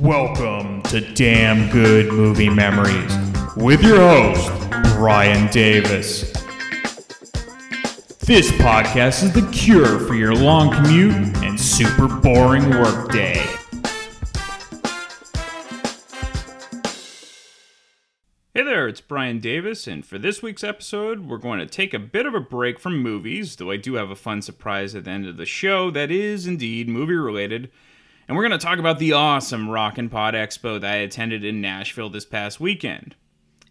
Welcome to Damn Good Movie Memories with your host, Brian Davis. This podcast is the cure for your long commute and super boring workday. Hey there, it's Brian Davis, and for this week's episode, we're going to take a bit of a break from movies, though I do have a fun surprise at the end of the show that is indeed movie related. And we're going to talk about the awesome Rockin' Pod Expo that I attended in Nashville this past weekend.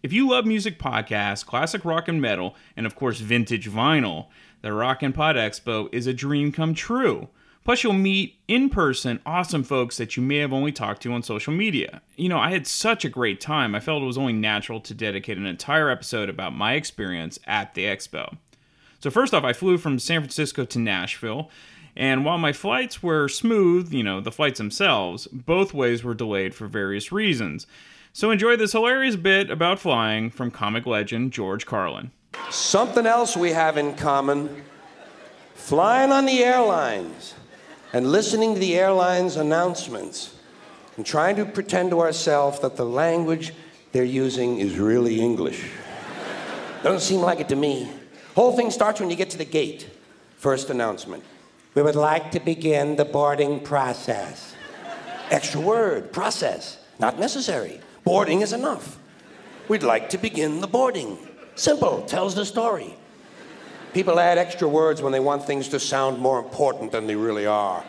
If you love music podcasts, classic rock and metal, and of course vintage vinyl, the Rockin' Pod Expo is a dream come true. Plus, you'll meet in person awesome folks that you may have only talked to on social media. You know, I had such a great time, I felt it was only natural to dedicate an entire episode about my experience at the expo. So, first off, I flew from San Francisco to Nashville, and while my flights were smooth, you know, the flights themselves, both ways were delayed for various reasons. So enjoy this hilarious bit about flying from comic legend George Carlin. Something else we have in common flying on the airlines and listening to the airlines' announcements and trying to pretend to ourselves that the language they're using is really English. Doesn't seem like it to me. Whole thing starts when you get to the gate. First announcement. We would like to begin the boarding process. Extra word, process. Not necessary. Boarding is enough. We'd like to begin the boarding. Simple, tells the story. People add extra words when they want things to sound more important than they really are.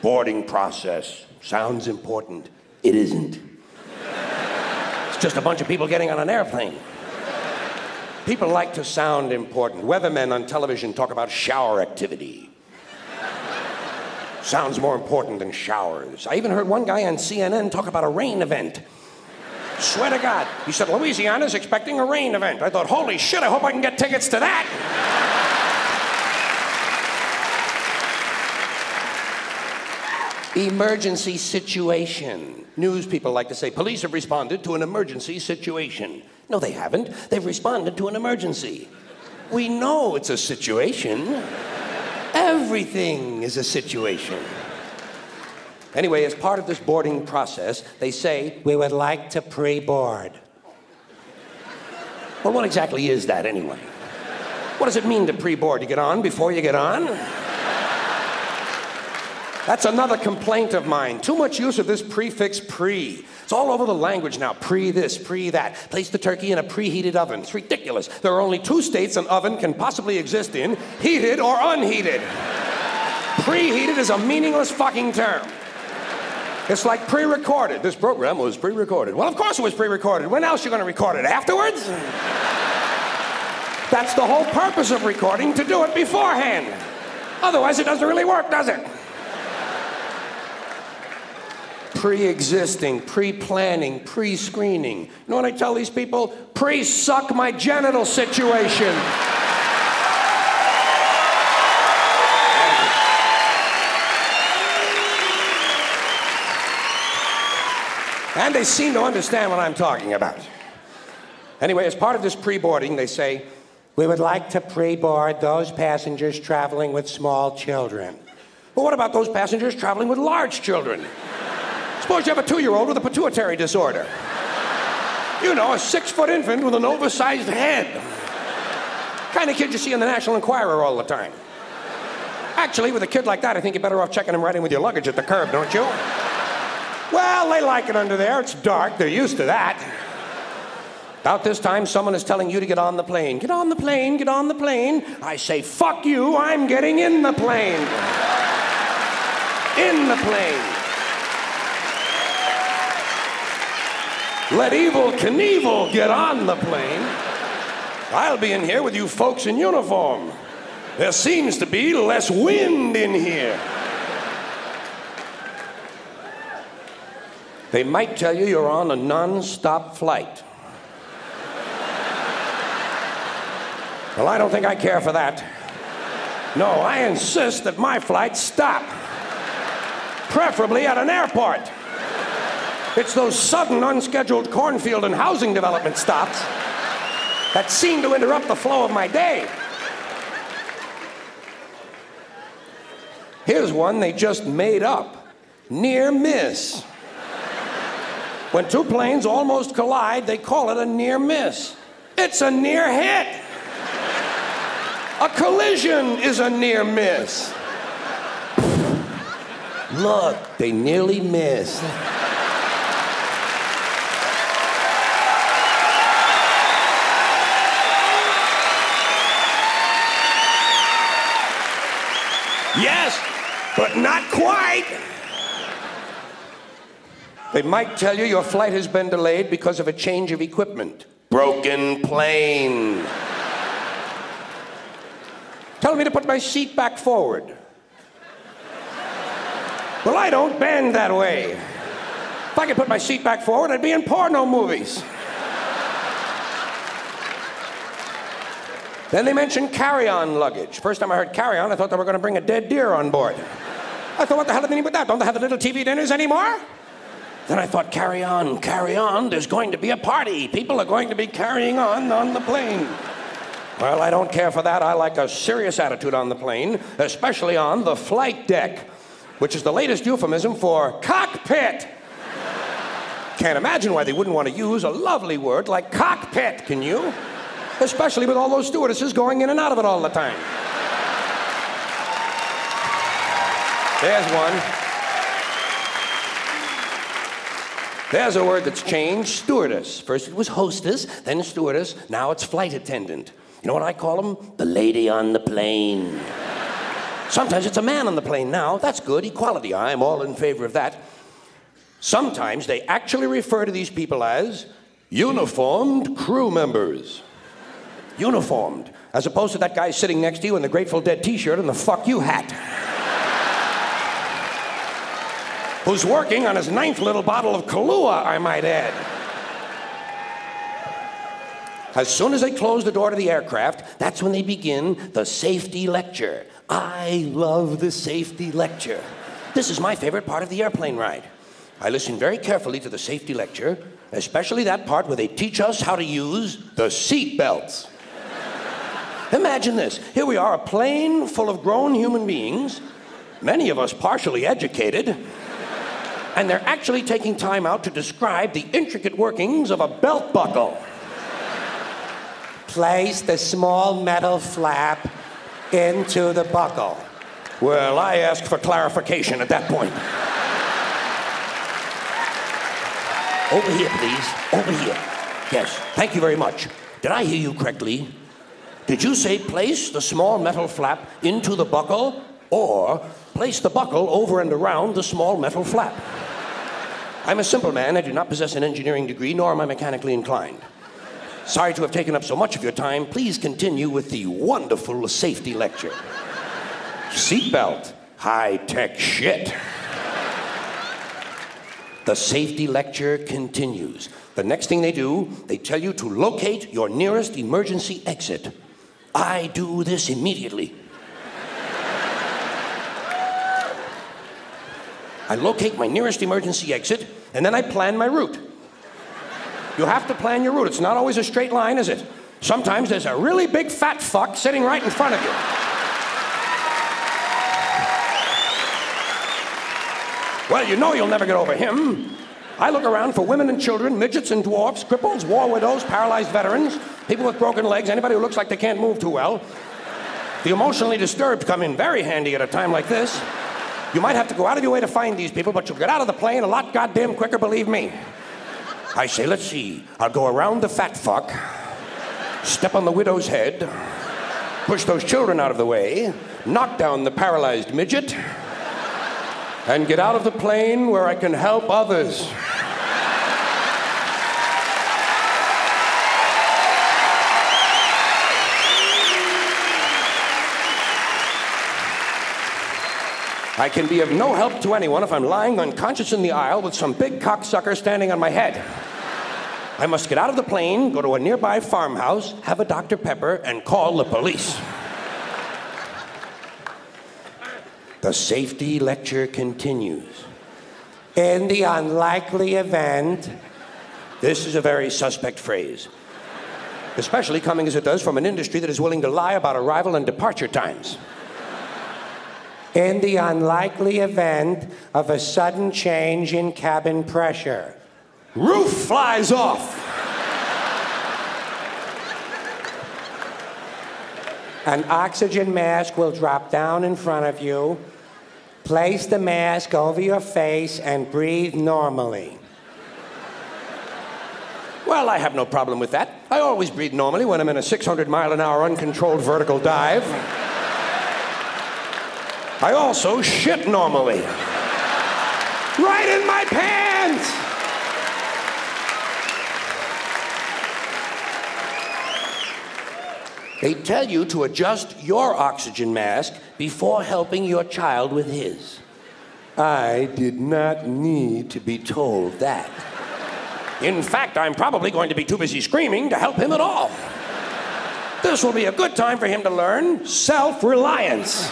Boarding process sounds important. It isn't. It's just a bunch of people getting on an airplane. People like to sound important. Weathermen on television talk about shower activity. Sounds more important than showers. I even heard one guy on CNN talk about a rain event. Swear to God. He said, Louisiana's expecting a rain event. I thought, holy shit, I hope I can get tickets to that. Emergency situation. News people like to say police have responded to an emergency situation. No, they haven't. They've responded to an emergency. We know it's a situation. Everything is a situation. Anyway, as part of this boarding process, they say, We would like to pre board. Well, what exactly is that anyway? What does it mean to pre board? You get on before you get on? That's another complaint of mine. Too much use of this prefix pre. It's all over the language now. Pre this, pre that. Place the turkey in a preheated oven. It's ridiculous. There are only two states an oven can possibly exist in heated or unheated. Preheated is a meaningless fucking term. It's like pre recorded. This program was pre recorded. Well, of course it was pre recorded. When else are you going to record it? Afterwards? That's the whole purpose of recording, to do it beforehand. Otherwise, it doesn't really work, does it? Pre existing, pre planning, pre screening. You know what I tell these people? Pre suck my genital situation. And they seem to understand what I'm talking about. Anyway, as part of this pre boarding, they say, We would like to pre board those passengers traveling with small children. But what about those passengers traveling with large children? Suppose you have a two year old with a pituitary disorder. You know, a six foot infant with an oversized head. Kind of kid you see in the National Enquirer all the time. Actually, with a kid like that, I think you're better off checking him right in with your luggage at the curb, don't you? Well, they like it under there. It's dark. They're used to that. About this time, someone is telling you to get on the plane. Get on the plane, get on the plane. I say, fuck you, I'm getting in the plane. In the plane. Let Evel Knievel get on the plane. I'll be in here with you folks in uniform. There seems to be less wind in here. They might tell you you're on a non stop flight. Well, I don't think I care for that. No, I insist that my flights stop, preferably at an airport. It's those sudden, unscheduled cornfield and housing development stops that seem to interrupt the flow of my day. Here's one they just made up near miss. When two planes almost collide, they call it a near miss. It's a near hit. A collision is a near miss. Look, they nearly missed. Yes, but not quite. They might tell you your flight has been delayed because of a change of equipment. Broken plane. Tell me to put my seat back forward. Well, I don't bend that way. If I could put my seat back forward, I'd be in porno movies. Then they mentioned carry on luggage. First time I heard carry on, I thought they were going to bring a dead deer on board. I thought, what the hell do they mean with that? Don't they have the little TV dinners anymore? Then I thought, carry on, carry on. There's going to be a party. People are going to be carrying on on the plane. Well, I don't care for that. I like a serious attitude on the plane, especially on the flight deck, which is the latest euphemism for cockpit. Can't imagine why they wouldn't want to use a lovely word like cockpit, can you? Especially with all those stewardesses going in and out of it all the time. There's one. There's a word that's changed stewardess. First it was hostess, then stewardess, now it's flight attendant. You know what I call them? The lady on the plane. Sometimes it's a man on the plane now. That's good, equality. I'm all in favor of that. Sometimes they actually refer to these people as uniformed crew members. Uniformed, as opposed to that guy sitting next to you in the Grateful Dead t shirt and the fuck you hat. Who's working on his ninth little bottle of Kahlua, I might add. As soon as they close the door to the aircraft, that's when they begin the safety lecture. I love the safety lecture. This is my favorite part of the airplane ride. I listen very carefully to the safety lecture, especially that part where they teach us how to use the seat belts. Imagine this. Here we are, a plane full of grown human beings, many of us partially educated, and they're actually taking time out to describe the intricate workings of a belt buckle. Place the small metal flap into the buckle. Well, I asked for clarification at that point. Over here, please. Over here. Yes, thank you very much. Did I hear you correctly? Did you say place the small metal flap into the buckle or place the buckle over and around the small metal flap? I'm a simple man. I do not possess an engineering degree, nor am I mechanically inclined. Sorry to have taken up so much of your time. Please continue with the wonderful safety lecture. Seatbelt, high tech shit. The safety lecture continues. The next thing they do, they tell you to locate your nearest emergency exit. I do this immediately. I locate my nearest emergency exit, and then I plan my route. You have to plan your route. It's not always a straight line, is it? Sometimes there's a really big fat fuck sitting right in front of you. Well, you know you'll never get over him. I look around for women and children, midgets and dwarfs, cripples, war widows, paralyzed veterans, people with broken legs, anybody who looks like they can't move too well. The emotionally disturbed come in very handy at a time like this. You might have to go out of your way to find these people, but you'll get out of the plane a lot goddamn quicker, believe me. I say, let's see. I'll go around the fat fuck, step on the widow's head, push those children out of the way, knock down the paralyzed midget, and get out of the plane where I can help others. I can be of no help to anyone if I'm lying unconscious in the aisle with some big cocksucker standing on my head. I must get out of the plane, go to a nearby farmhouse, have a Dr. Pepper, and call the police. The safety lecture continues. In the unlikely event, this is a very suspect phrase, especially coming as it does from an industry that is willing to lie about arrival and departure times. In the unlikely event of a sudden change in cabin pressure, Roof flies off. An oxygen mask will drop down in front of you. Place the mask over your face and breathe normally. Well, I have no problem with that. I always breathe normally when I'm in a 600 mile an hour uncontrolled vertical dive. I also shit normally. Right in my pants! They tell you to adjust your oxygen mask before helping your child with his. I did not need to be told that. In fact, I'm probably going to be too busy screaming to help him at all. This will be a good time for him to learn self reliance.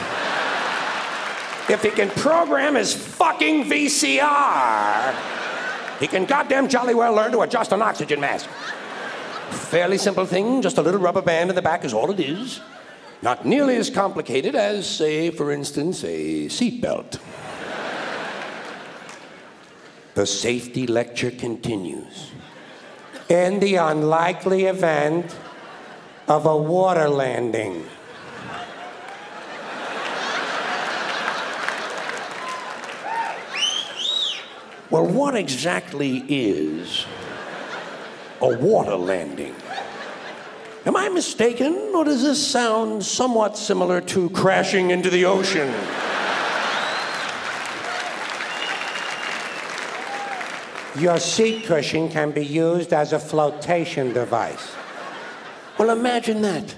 If he can program his fucking VCR, he can goddamn jolly well learn to adjust an oxygen mask. Fairly simple thing, just a little rubber band in the back is all it is. Not nearly as complicated as, say, for instance, a seatbelt. the safety lecture continues. In the unlikely event of a water landing. Well, what exactly is a water landing? Am I mistaken, or does this sound somewhat similar to crashing into the ocean? Your seat cushion can be used as a flotation device. Well, imagine that.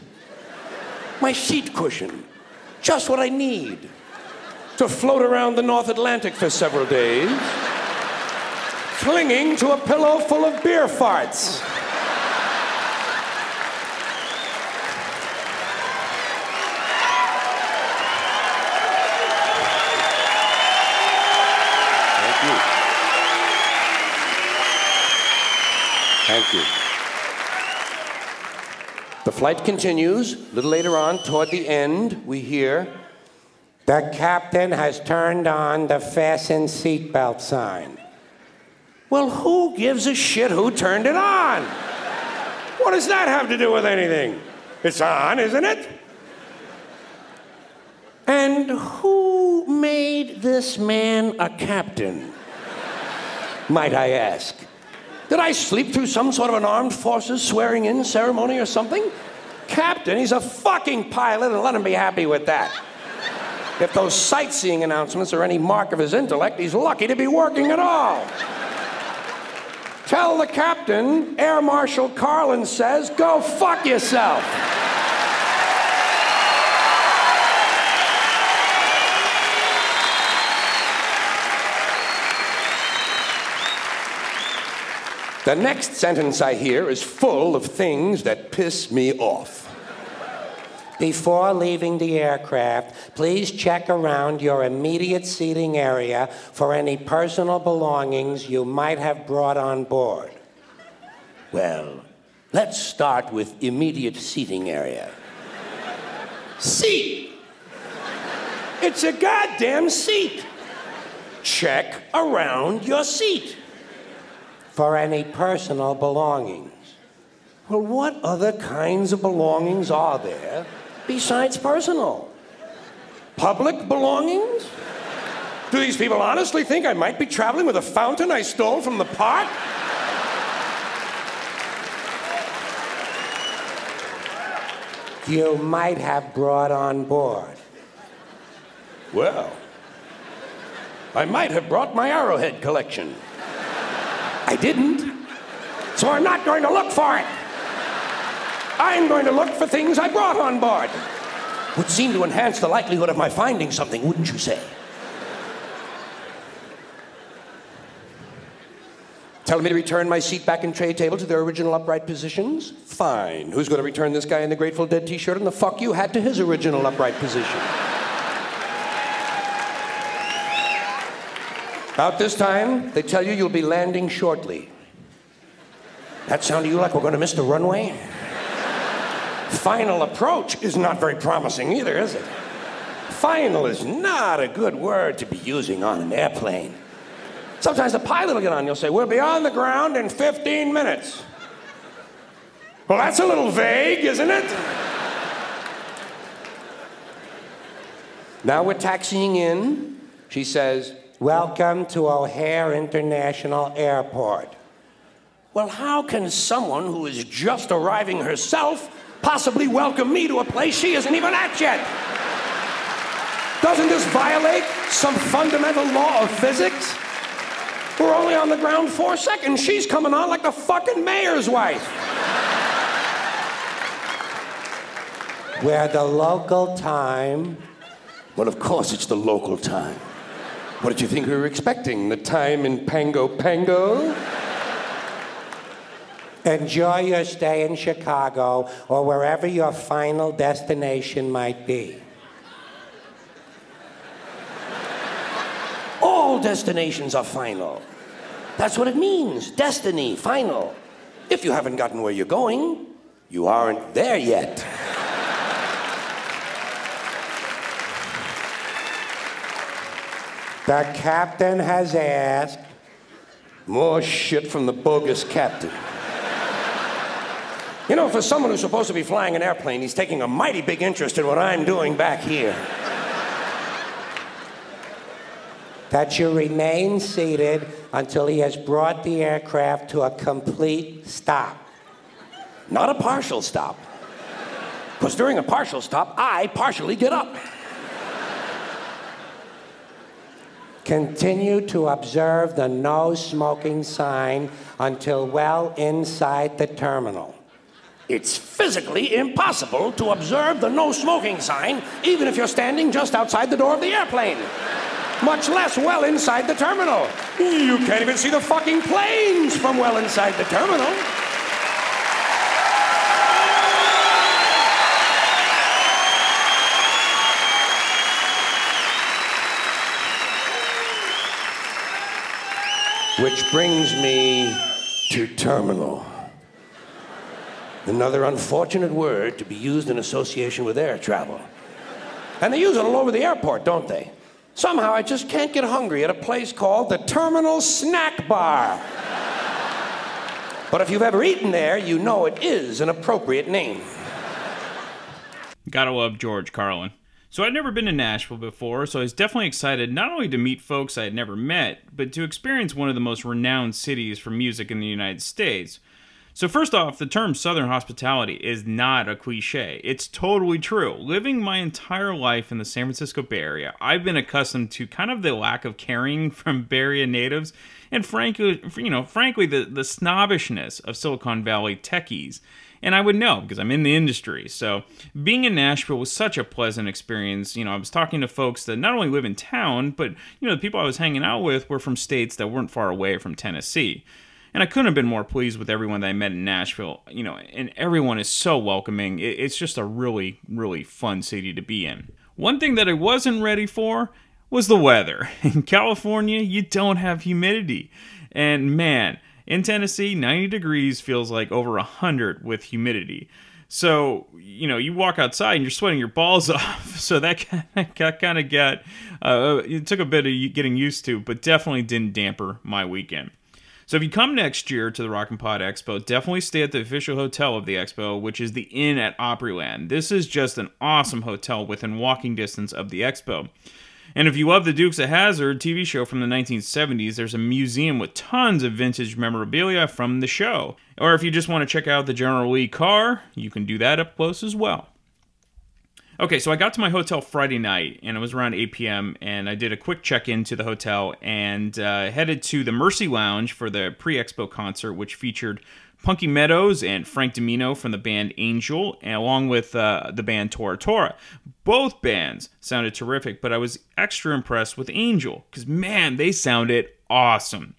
My seat cushion. Just what I need to float around the North Atlantic for several days clinging to a pillow full of beer farts. Thank you. Thank you. The flight continues. A little later on, toward the end, we hear the captain has turned on the fasten seatbelt sign. Well, who gives a shit who turned it on? What does that have to do with anything? It's on, isn't it? And who made this man a captain? Might I ask? Did I sleep through some sort of an armed forces swearing in ceremony or something? Captain, he's a fucking pilot, and let him be happy with that. If those sightseeing announcements are any mark of his intellect, he's lucky to be working at all. Tell the captain, Air Marshal Carlin says, go fuck yourself. The next sentence I hear is full of things that piss me off. Before leaving the aircraft, please check around your immediate seating area for any personal belongings you might have brought on board. Well, let's start with immediate seating area. Seat! It's a goddamn seat. Check around your seat for any personal belongings. Well, what other kinds of belongings are there besides personal? Public belongings? Do these people honestly think I might be traveling with a fountain I stole from the park? You might have brought on board. Well, I might have brought my arrowhead collection. I didn't. So I'm not going to look for it. I'm going to look for things I brought on board. Would seem to enhance the likelihood of my finding something, wouldn't you say? Telling me to return my seat back and tray table to their original upright positions? Fine. Who's going to return this guy in the Grateful Dead t shirt and the fuck you hat to his original upright position? About this time, they tell you you'll be landing shortly. That sound to you like we're going to miss the runway? Final approach is not very promising either, is it? Final is not a good word to be using on an airplane. Sometimes the pilot will get on. You'll say, We'll be on the ground in 15 minutes. Well, that's a little vague, isn't it? now we're taxiing in. She says, Welcome to O'Hare International Airport. Well, how can someone who is just arriving herself possibly welcome me to a place she isn't even at yet? Doesn't this violate some fundamental law of physics? We're only on the ground four seconds. She's coming on like the fucking mayor's wife. Where the local time. Well, of course it's the local time. What did you think we were expecting? The time in Pango Pango? Enjoy your stay in Chicago or wherever your final destination might be. All destinations are final. That's what it means destiny, final. If you haven't gotten where you're going, you aren't there yet. The captain has asked. More shit from the bogus captain. You know, for someone who's supposed to be flying an airplane, he's taking a mighty big interest in what I'm doing back here. that you remain seated until he has brought the aircraft to a complete stop. Not a partial stop. Because during a partial stop, I partially get up. Continue to observe the no smoking sign until well inside the terminal. It's physically impossible to observe the no smoking sign, even if you're standing just outside the door of the airplane, much less well inside the terminal. You can't even see the fucking planes from well inside the terminal. Which brings me to terminal. Another unfortunate word to be used in association with air travel. And they use it all over the airport, don't they? Somehow I just can't get hungry at a place called the Terminal Snack Bar. but if you've ever eaten there, you know it is an appropriate name. Gotta love George Carlin. So I'd never been to Nashville before, so I was definitely excited not only to meet folks I had never met, but to experience one of the most renowned cities for music in the United States. So, first off, the term Southern hospitality is not a cliche. It's totally true. Living my entire life in the San Francisco Bay Area, I've been accustomed to kind of the lack of caring from Bay Area natives, and frankly, you know, frankly, the, the snobbishness of Silicon Valley techies. And I would know because I'm in the industry. So being in Nashville was such a pleasant experience. You know, I was talking to folks that not only live in town, but, you know, the people I was hanging out with were from states that weren't far away from Tennessee. And I couldn't have been more pleased with everyone that I met in Nashville. You know, and everyone is so welcoming. It's just a really, really fun city to be in. One thing that I wasn't ready for was the weather. In California, you don't have humidity. And man, in Tennessee, 90 degrees feels like over 100 with humidity. So, you know, you walk outside and you're sweating your balls off. So that kind of got, uh, it took a bit of getting used to, but definitely didn't damper my weekend. So if you come next year to the Rock and Pod Expo, definitely stay at the official hotel of the expo, which is the Inn at Opryland. This is just an awesome hotel within walking distance of the expo. And if you love the Dukes of Hazzard TV show from the 1970s, there's a museum with tons of vintage memorabilia from the show. Or if you just want to check out the General Lee car, you can do that up close as well. Okay, so I got to my hotel Friday night, and it was around 8 p.m. And I did a quick check-in to the hotel and uh, headed to the Mercy Lounge for the pre-expo concert, which featured Punky Meadows and Frank DiMino from the band Angel, along with uh, the band Tora Tora. Both bands sounded terrific, but I was extra impressed with Angel because, man, they sounded awesome.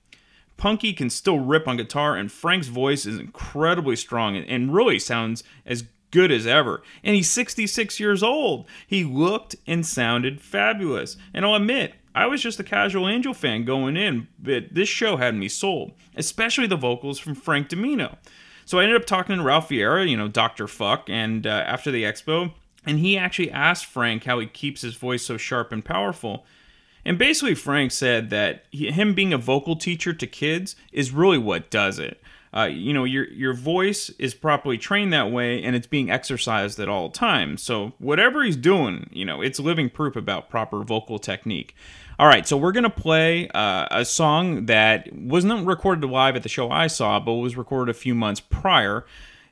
Punky can still rip on guitar, and Frank's voice is incredibly strong and really sounds as good as ever. And he's 66 years old. He looked and sounded fabulous. And I'll admit, I was just a casual Angel fan going in, but this show had me sold, especially the vocals from Frank DiMino. So I ended up talking to Ralph Vieira, you know, Dr. Fuck, and uh, after the expo, and he actually asked Frank how he keeps his voice so sharp and powerful. And basically, Frank said that he, him being a vocal teacher to kids is really what does it. Uh, you know, your your voice is properly trained that way, and it's being exercised at all times. So whatever he's doing, you know, it's living proof about proper vocal technique. All right, so we're gonna play uh, a song that wasn't recorded live at the show I saw, but was recorded a few months prior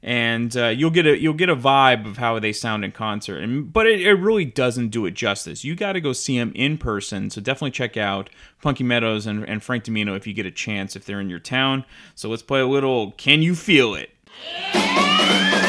and uh, you'll get a you'll get a vibe of how they sound in concert. And but it, it really doesn't do it justice. You got to go see them in person. So definitely check out Punky Meadows and, and Frank DiMino if you get a chance if they're in your town. So let's play a little. Can you feel it? now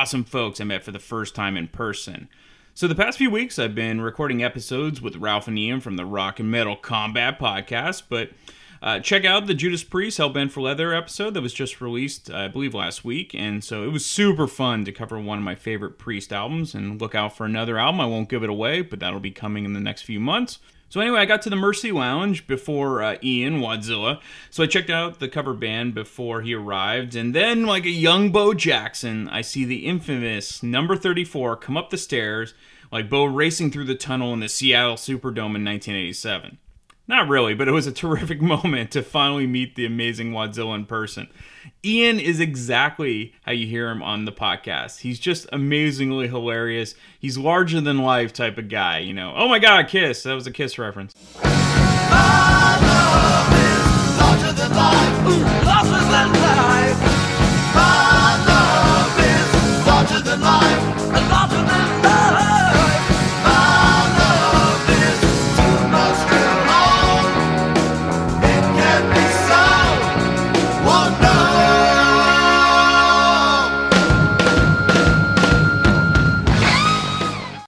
awesome folks I met for the first time in person. So, the past few weeks, I've been recording episodes with Ralph and Ian from the Rock and Metal Combat podcast, but uh, check out the Judas Priest Hellbent for Leather episode that was just released, I believe, last week. And so it was super fun to cover one of my favorite Priest albums. And look out for another album. I won't give it away, but that'll be coming in the next few months. So anyway, I got to the Mercy Lounge before uh, Ian Wadzilla. So I checked out the cover band before he arrived, and then like a young Bo Jackson, I see the infamous number 34 come up the stairs, like Bo racing through the tunnel in the Seattle Superdome in 1987. Not really, but it was a terrific moment to finally meet the amazing Wadzilla in person. Ian is exactly how you hear him on the podcast. He's just amazingly hilarious. He's larger than life type of guy, you know. Oh my god, Kiss. That was a Kiss reference.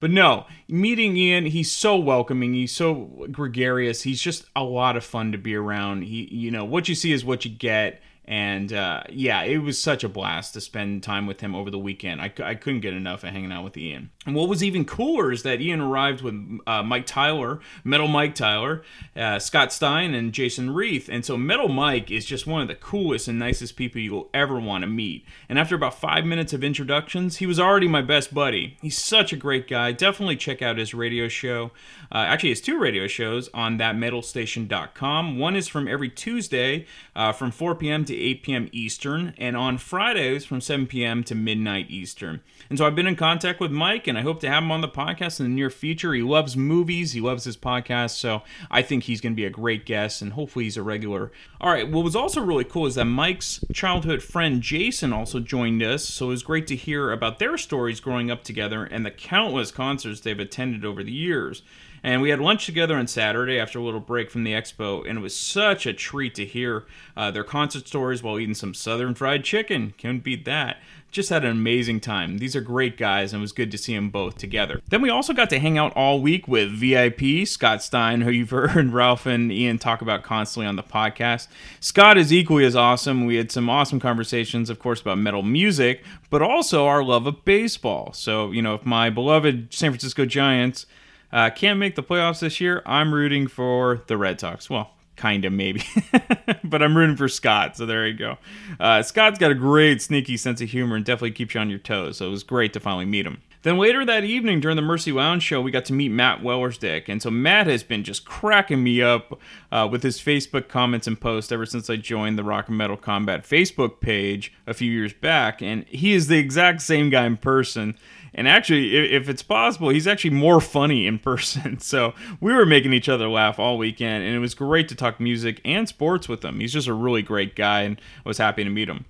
But no, meeting Ian, he's so welcoming. He's so gregarious. He's just a lot of fun to be around. He, you know, what you see is what you get. And uh, yeah, it was such a blast to spend time with him over the weekend. I, I couldn't get enough of hanging out with Ian. And what was even cooler is that Ian arrived with uh, Mike Tyler, Metal Mike Tyler, uh, Scott Stein, and Jason Reith. And so Metal Mike is just one of the coolest and nicest people you'll ever want to meet. And after about five minutes of introductions, he was already my best buddy. He's such a great guy. Definitely check out his radio show. Uh, actually, has two radio shows on thatmetalstation.com. One is from every Tuesday uh, from 4 p.m. to 8 p.m. Eastern, and on Fridays from 7 p.m. to midnight Eastern. And so I've been in contact with Mike, and I hope to have him on the podcast in the near future. He loves movies, he loves his podcast, so I think he's going to be a great guest, and hopefully he's a regular. All right, what was also really cool is that Mike's childhood friend Jason also joined us, so it was great to hear about their stories growing up together and the countless concerts they've attended over the years. And we had lunch together on Saturday after a little break from the expo, and it was such a treat to hear uh, their concert stories while eating some Southern fried chicken. Can't beat that. Just had an amazing time. These are great guys, and it was good to see them both together. Then we also got to hang out all week with VIP, Scott Stein, who you've heard Ralph and Ian talk about constantly on the podcast. Scott is equally as awesome. We had some awesome conversations, of course, about metal music, but also our love of baseball. So, you know, if my beloved San Francisco Giants uh, can't make the playoffs this year. I'm rooting for the Red Sox. Well, kind of maybe, but I'm rooting for Scott. So there you go. Uh, Scott's got a great sneaky sense of humor and definitely keeps you on your toes. So it was great to finally meet him. Then later that evening during the Mercy Lounge show, we got to meet Matt Wellersdick. And so Matt has been just cracking me up uh, with his Facebook comments and posts ever since I joined the Rock and Metal Combat Facebook page a few years back. And he is the exact same guy in person. And actually, if, it's possible, he's actually more funny in person. So we were making each other laugh all weekend, and it was great to talk music and sports with him. He's just a really great guy, and I was happy to meet him.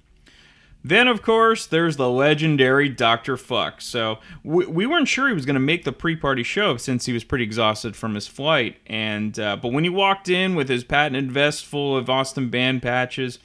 Then, of course, there's the legendary Dr. Fuck. So, we, we weren't sure he was going to make the pre party show since he was pretty exhausted from his flight. And uh, But when he walked in with his patented vest full of Austin band patches,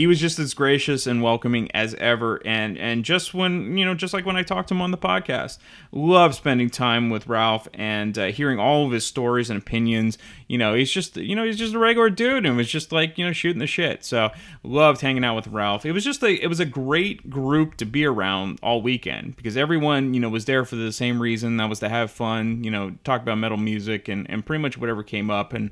he was just as gracious and welcoming as ever. And and just when you know just like when i talked to him on the podcast love spending time with ralph and uh, hearing all of his stories and opinions. You know he's just you know he's just a regular dude and was just like you know shooting the shit. So loved hanging out with ralph. It was just a it was a great group to be around all weekend because everyone you know was there for the same reason that was to have fun you know talk about metal music and and pretty much whatever came up. And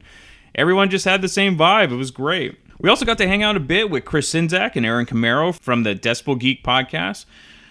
everyone just had the same vibe. It was great we also got to hang out a bit with Chris Czynszak and Aaron Camaro from the Decibel Geek podcast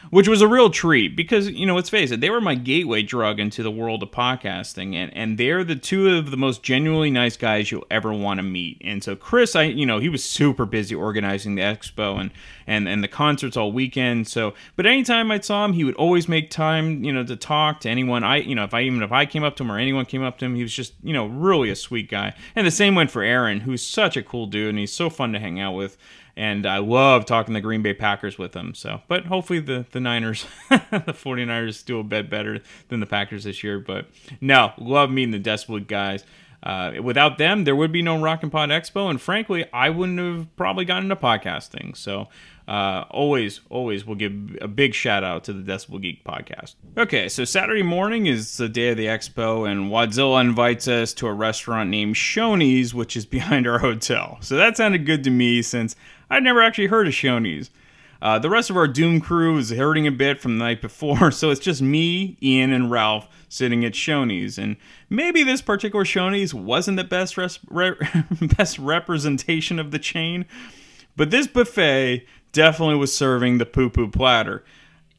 which was a real treat because you know let's face it they were my gateway drug into the world of podcasting and and they're the two of the most genuinely nice guys you'll ever want to meet. And so chris i you know he was super busy organizing the expo and and and the concerts all weekend so but anytime i saw him he would always make time you know to talk to anyone. I you know if i even if i came up to him or anyone came up to him he was just you know really a sweet guy. And the same went for aaron who's such a cool dude and he's so fun to hang out with and I love talking the Green Bay Packers with them. So, but hopefully the the Niners, the 49ers do a bit better than the Packers this year. But no, love meeting the Decibel guys. Uh, without them, there would be no Rock and Pod Expo, and frankly, I wouldn't have probably gotten into podcasting. So, uh, always, always, we'll give a big shout out to the Decibel Geek podcast. Okay, so Saturday morning is the day of the expo, and Wadzilla invites us to a restaurant named Shoney's, which is behind our hotel. So that sounded good to me since I'd never actually heard of Shoney's. Uh, the rest of our Doom crew is hurting a bit from the night before, so it's just me, Ian, and Ralph sitting at Shoney's. And maybe this particular Shoney's wasn't the best res- re- best representation of the chain, but this buffet definitely was serving the poo poo platter.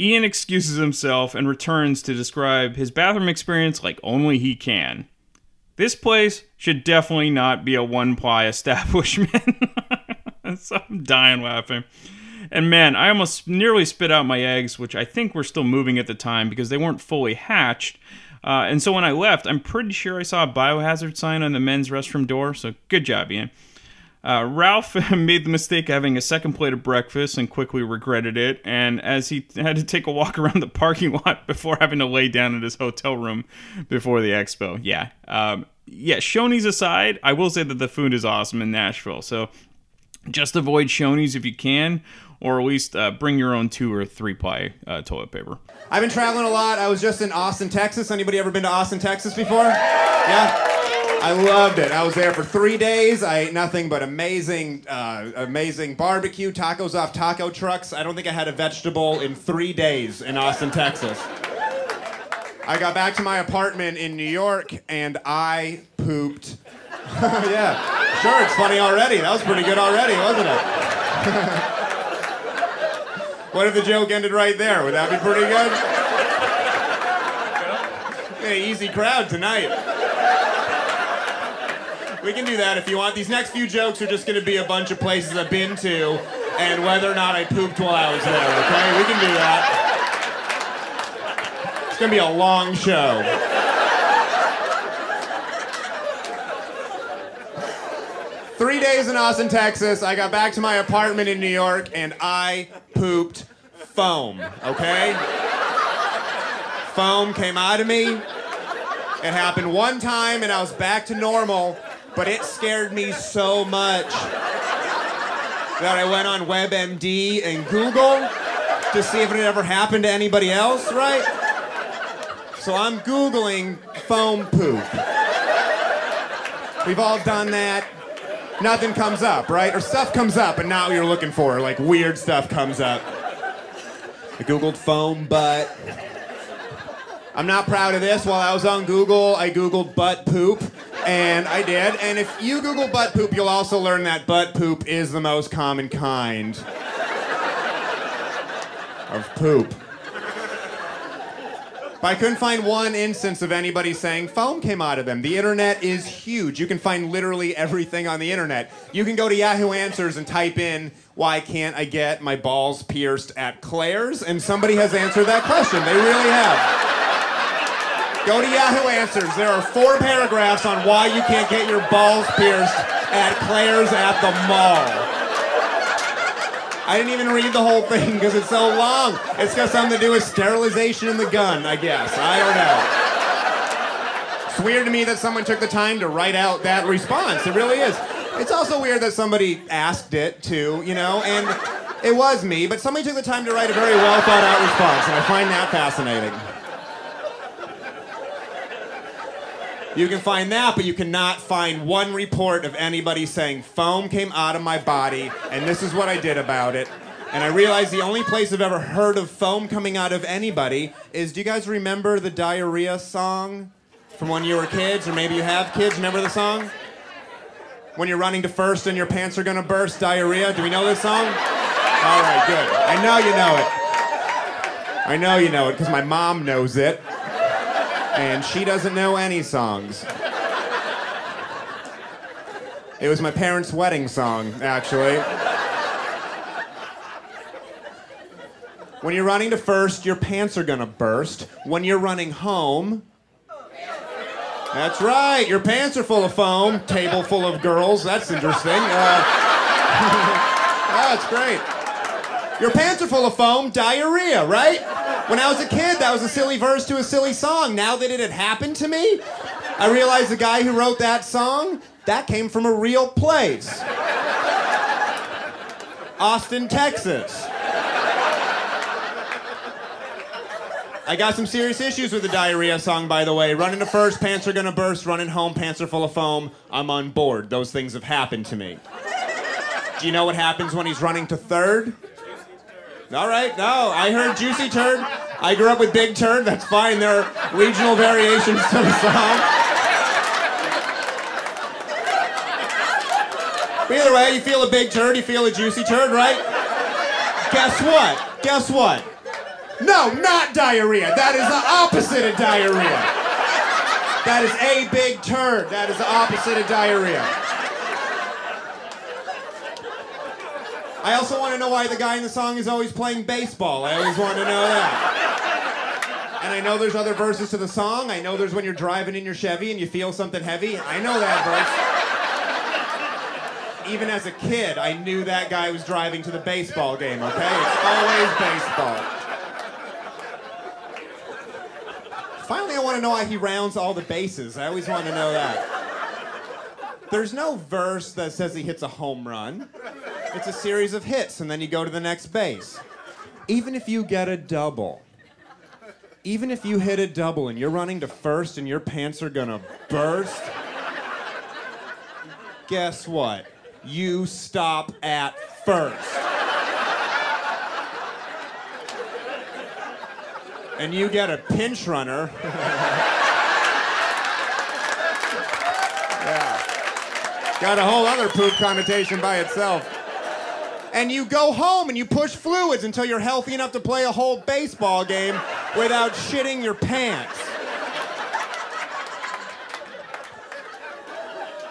Ian excuses himself and returns to describe his bathroom experience like only he can. This place should definitely not be a one ply establishment. so I'm dying laughing. And man, I almost nearly spit out my eggs, which I think were still moving at the time because they weren't fully hatched. Uh, and so when I left, I'm pretty sure I saw a biohazard sign on the men's restroom door. So good job, Ian. Uh, Ralph made the mistake of having a second plate of breakfast and quickly regretted it. And as he had to take a walk around the parking lot before having to lay down in his hotel room before the expo. Yeah. Um, yeah, Shoney's aside, I will say that the food is awesome in Nashville. So just avoid Shoney's if you can, or at least uh, bring your own two or three ply uh, toilet paper. I've been traveling a lot. I was just in Austin, Texas. Anybody ever been to Austin, Texas before? Yeah? I loved it. I was there for three days. I ate nothing but amazing, uh, amazing barbecue, tacos off taco trucks. I don't think I had a vegetable in three days in Austin, Texas. I got back to my apartment in New York and I pooped. yeah, sure, it's funny already. That was pretty good already, wasn't it? what if the joke ended right there? Would that be pretty good? Hey, easy crowd tonight. We can do that if you want. These next few jokes are just going to be a bunch of places I've been to and whether or not I pooped while I was there, okay? We can do that. It's going to be a long show. Three days in Austin, Texas. I got back to my apartment in New York and I pooped foam, okay? Foam came out of me. It happened one time and I was back to normal, but it scared me so much that I went on WebMD and Google to see if it had ever happened to anybody else, right? So I'm Googling foam poop. We've all done that. Nothing comes up, right? Or stuff comes up, and now you're looking for like weird stuff comes up. I Googled foam butt. I'm not proud of this. While I was on Google, I Googled butt poop, and I did. And if you Google butt poop, you'll also learn that butt poop is the most common kind of poop. But I couldn't find one instance of anybody saying foam came out of them. The internet is huge. You can find literally everything on the internet. You can go to Yahoo Answers and type in, why can't I get my balls pierced at Claire's? And somebody has answered that question. They really have. Go to Yahoo Answers. There are four paragraphs on why you can't get your balls pierced at Claire's at the mall. I didn't even read the whole thing because it's so long. It's got something to do with sterilization in the gun, I guess. I don't know. It's weird to me that someone took the time to write out that response. It really is. It's also weird that somebody asked it too, you know, and it was me, but somebody took the time to write a very well thought out response, and I find that fascinating. You can find that, but you cannot find one report of anybody saying foam came out of my body and this is what I did about it. And I realized the only place I've ever heard of foam coming out of anybody is do you guys remember the diarrhea song from when you were kids? Or maybe you have kids. Remember the song? When you're running to first and your pants are gonna burst, diarrhea. Do we know this song? All right, good. I know you know it. I know you know it because my mom knows it and she doesn't know any songs. It was my parents' wedding song, actually. When you're running to first, your pants are gonna burst. When you're running home, that's right, your pants are full of foam. Table full of girls. That's interesting. Uh, that's great. Your pants are full of foam. Diarrhea, right? When I was a kid, that was a silly verse to a silly song. Now that it had happened to me, I realized the guy who wrote that song, that came from a real place. Austin, Texas. I got some serious issues with the diarrhea song, by the way. Running to first, pants are gonna burst. Running home, pants are full of foam. I'm on board. Those things have happened to me. Do you know what happens when he's running to third? All right, no, I heard Juicy Turd. I grew up with Big Turd. That's fine. There are regional variations to the song. But either way, you feel a big turd, you feel a juicy turd, right? Guess what? Guess what? No, not diarrhea. That is the opposite of diarrhea. That is a big turd. That is the opposite of diarrhea. I also want to know why the guy in the song is always playing baseball. I always want to know that. And I know there's other verses to the song. I know there's when you're driving in your Chevy and you feel something heavy. I know that verse. Even as a kid, I knew that guy was driving to the baseball game, okay? It's always baseball. Finally, I want to know why he rounds all the bases. I always want to know that. There's no verse that says he hits a home run. It's a series of hits, and then you go to the next base. Even if you get a double, even if you hit a double and you're running to first and your pants are gonna burst, guess what? You stop at first. And you get a pinch runner. yeah. Got a whole other poop connotation by itself and you go home and you push fluids until you're healthy enough to play a whole baseball game without shitting your pants.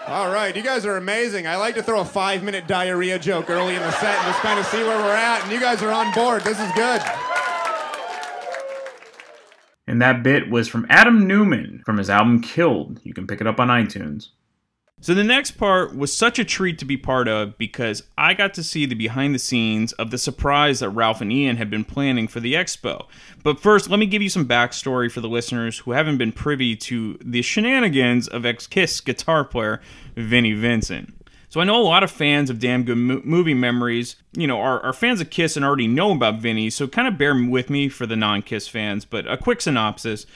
All right, you guys are amazing. I like to throw a five minute diarrhea joke early in the set and just kind of see where we're at, and you guys are on board. This is good. And that bit was from Adam Newman from his album Killed. You can pick it up on iTunes. So the next part was such a treat to be part of because I got to see the behind the scenes of the surprise that Ralph and Ian had been planning for the expo. But first, let me give you some backstory for the listeners who haven't been privy to the shenanigans of ex-Kiss guitar player Vinnie Vincent. So I know a lot of fans of Damn Good Mo- Movie Memories, you know, are, are fans of Kiss and already know about Vinnie, so kind of bear with me for the non-Kiss fans, but a quick synopsis.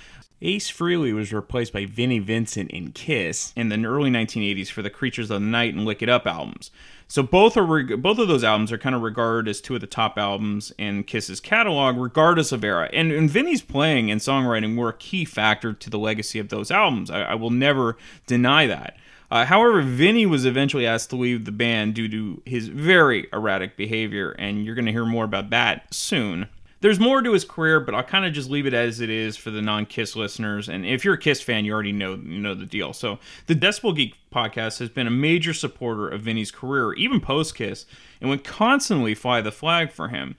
Ace Frehley was replaced by Vinnie Vincent in Kiss in the early 1980s for the Creatures of the Night and Lick It Up albums. So both are both of those albums are kind of regarded as two of the top albums in Kiss's catalog, regardless of era. And, and Vinnie's playing and songwriting were a key factor to the legacy of those albums. I, I will never deny that. Uh, however, Vinnie was eventually asked to leave the band due to his very erratic behavior, and you're going to hear more about that soon. There's more to his career, but I'll kind of just leave it as it is for the non-Kiss listeners. And if you're a Kiss fan, you already know know the deal. So the Decibel Geek podcast has been a major supporter of Vinnie's career, even post-Kiss, and would constantly fly the flag for him.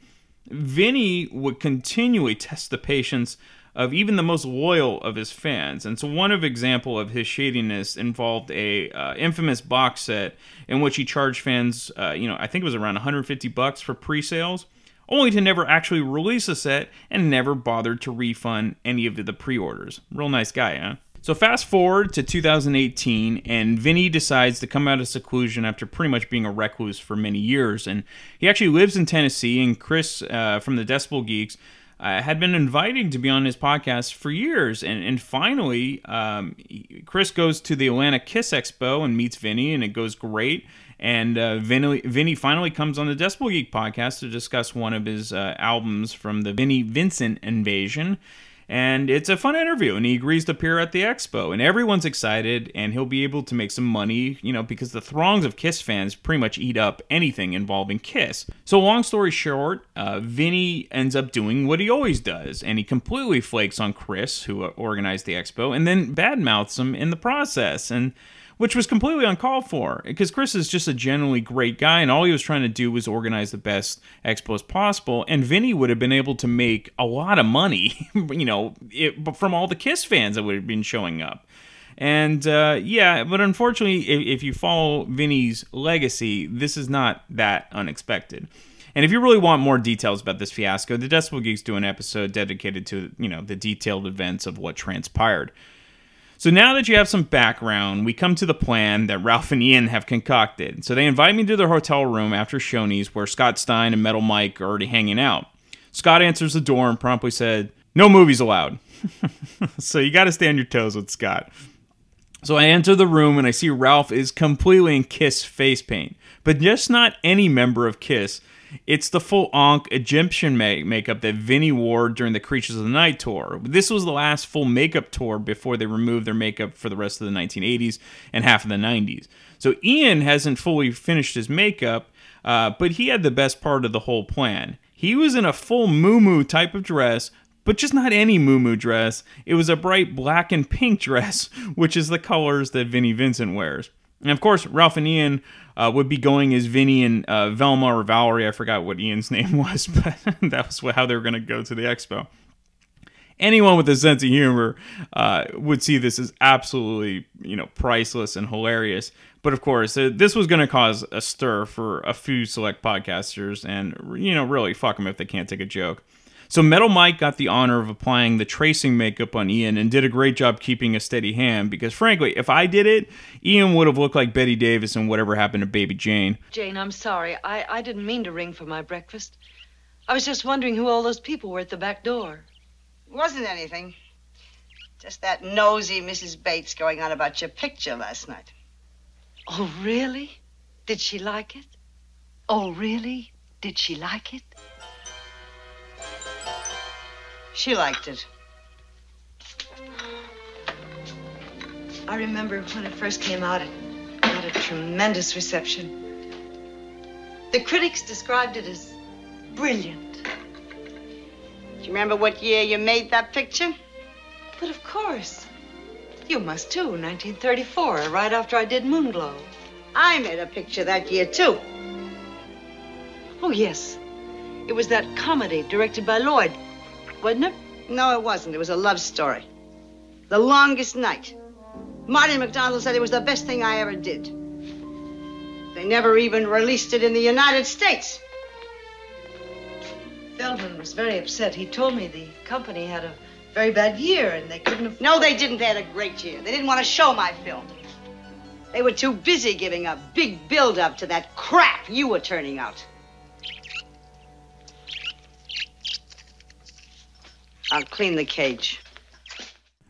Vinnie would continually test the patience of even the most loyal of his fans. And so one of example of his shadiness involved a uh, infamous box set in which he charged fans, uh, you know, I think it was around 150 bucks for pre-sales only to never actually release a set and never bothered to refund any of the pre orders. Real nice guy, huh? So fast forward to 2018, and Vinnie decides to come out of seclusion after pretty much being a recluse for many years. And he actually lives in Tennessee, and Chris uh, from the Decibel Geeks uh, had been inviting to be on his podcast for years. And, and finally, um, Chris goes to the Atlanta Kiss Expo and meets Vinnie, and it goes great. And uh, Vinnie, Vinnie finally comes on the Decibel Geek podcast to discuss one of his uh, albums from the Vinnie Vincent invasion. And it's a fun interview, and he agrees to appear at the expo, and everyone's excited, and he'll be able to make some money, you know, because the throngs of Kiss fans pretty much eat up anything involving Kiss. So, long story short, uh, Vinnie ends up doing what he always does, and he completely flakes on Chris, who organized the expo, and then badmouths him in the process. And which was completely uncalled for because Chris is just a generally great guy, and all he was trying to do was organize the best expos possible. And Vinnie would have been able to make a lot of money, you know, it, from all the Kiss fans that would have been showing up. And uh, yeah, but unfortunately, if, if you follow Vinnie's legacy, this is not that unexpected. And if you really want more details about this fiasco, the Decibel Geeks do an episode dedicated to you know the detailed events of what transpired. So now that you have some background, we come to the plan that Ralph and Ian have concocted. So they invite me to their hotel room after Shoney's, where Scott Stein and Metal Mike are already hanging out. Scott answers the door and promptly said, No movies allowed. so you got to stay on your toes with Scott. So I enter the room and I see Ralph is completely in Kiss face paint, but just not any member of Kiss. It's the full Ankh Egyptian make- makeup that Vinnie wore during the Creatures of the Night tour. This was the last full makeup tour before they removed their makeup for the rest of the 1980s and half of the 90s. So Ian hasn't fully finished his makeup, uh, but he had the best part of the whole plan. He was in a full moo type of dress, but just not any moo dress. It was a bright black and pink dress, which is the colors that Vinnie Vincent wears. And of course, Ralph and Ian uh, would be going as Vinnie and uh, Velma or Valerie. I forgot what Ian's name was, but that was how they were going to go to the expo. Anyone with a sense of humor uh, would see this as absolutely, you know, priceless and hilarious. But of course, uh, this was going to cause a stir for a few select podcasters, and you know, really fuck them if they can't take a joke. So Metal Mike got the honor of applying the tracing makeup on Ian and did a great job keeping a steady hand because frankly, if I did it, Ian would have looked like Bette Davis and whatever happened to Baby Jane. Jane, I'm sorry. I, I didn't mean to ring for my breakfast. I was just wondering who all those people were at the back door. It wasn't anything. Just that nosy Mrs. Bates going on about your picture last night. Oh, really? Did she like it? Oh, really? Did she like it? She liked it. I remember when it first came out, it got a tremendous reception. The critics described it as brilliant. Do you remember what year you made that picture? But of course. You must too, 1934, right after I did Moonglow. I made a picture that year too. Oh, yes. It was that comedy directed by Lloyd wasn't it? No, it wasn't. It was a love story. The Longest Night. Martin McDonald said it was the best thing I ever did. They never even released it in the United States. Feldman was very upset. He told me the company had a very bad year and they couldn't have... No, they didn't. They had a great year. They didn't want to show my film. They were too busy giving a big build-up to that crap you were turning out. I'll clean the cage.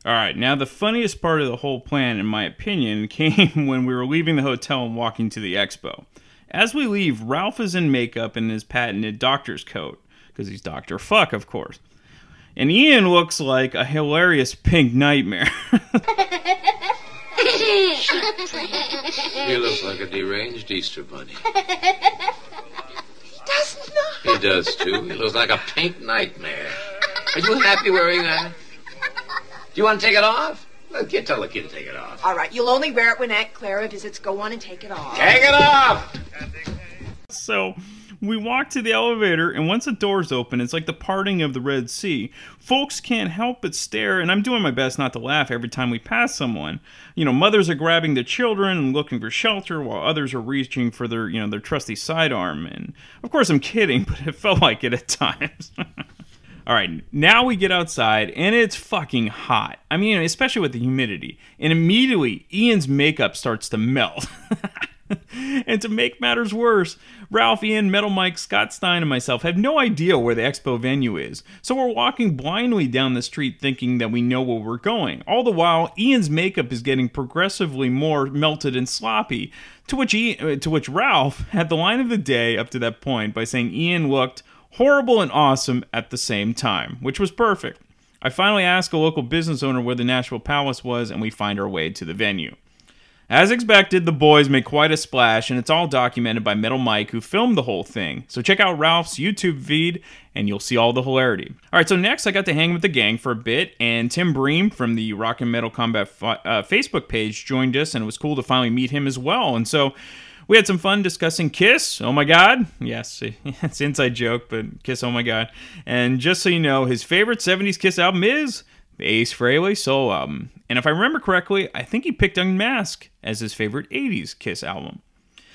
All right, now the funniest part of the whole plan, in my opinion, came when we were leaving the hotel and walking to the expo. As we leave, Ralph is in makeup and his patented doctor's coat, because he's Dr. Fuck, of course. And Ian looks like a hilarious pink nightmare. he looks like a deranged Easter bunny. He Does not. He does too. He looks like a pink nightmare. Are you happy wearing that? Do you want to take it off? Let kid tell the kid to take it off. All right, you'll only wear it when Aunt Clara visits. Go on and take it off. Take it off! So we walk to the elevator, and once the doors open, it's like the parting of the Red Sea. Folks can't help but stare, and I'm doing my best not to laugh every time we pass someone. You know, mothers are grabbing their children and looking for shelter, while others are reaching for their, you know, their trusty sidearm. And of course, I'm kidding, but it felt like it at times. All right, now we get outside and it's fucking hot. I mean, especially with the humidity. And immediately, Ian's makeup starts to melt. and to make matters worse, Ralph, Ian, Metal Mike, Scott Stein, and myself have no idea where the expo venue is. So we're walking blindly down the street thinking that we know where we're going. All the while, Ian's makeup is getting progressively more melted and sloppy. To which, Ian, to which Ralph had the line of the day up to that point by saying Ian looked horrible and awesome at the same time, which was perfect. I finally ask a local business owner where the Nashville Palace was, and we find our way to the venue. As expected, the boys make quite a splash, and it's all documented by Metal Mike, who filmed the whole thing. So check out Ralph's YouTube feed, and you'll see all the hilarity. All right, so next I got to hang with the gang for a bit, and Tim Bream from the Rock and Metal Combat uh, Facebook page joined us, and it was cool to finally meet him as well. And so we had some fun discussing Kiss. Oh my God. Yes, it's inside joke, but Kiss, oh my God. And just so you know, his favorite 70s Kiss album is the Ace Frehley solo album. And if I remember correctly, I think he picked Unmask as his favorite 80s Kiss album.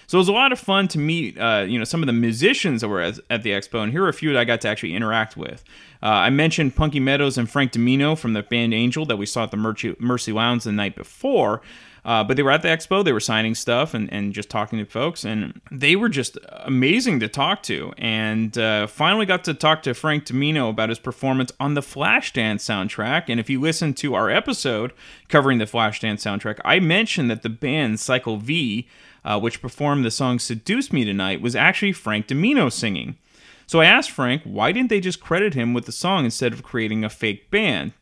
So it was a lot of fun to meet, uh, you know, some of the musicians that were at, at, the expo, and here are a few that I got to actually interact with. Uh, I mentioned Punky Meadows and Frank DiMino from the band Angel that we saw at the Mercy, Mercy Lounge the night before. Uh, but they were at the expo, they were signing stuff and, and just talking to folks, and they were just amazing to talk to. And uh, finally got to talk to Frank DiMino about his performance on the Flashdance soundtrack. And if you listen to our episode covering the Flashdance soundtrack, I mentioned that the band Cycle V, uh, which performed the song Seduce Me Tonight, was actually Frank DiMino singing. So I asked Frank, why didn't they just credit him with the song instead of creating a fake band?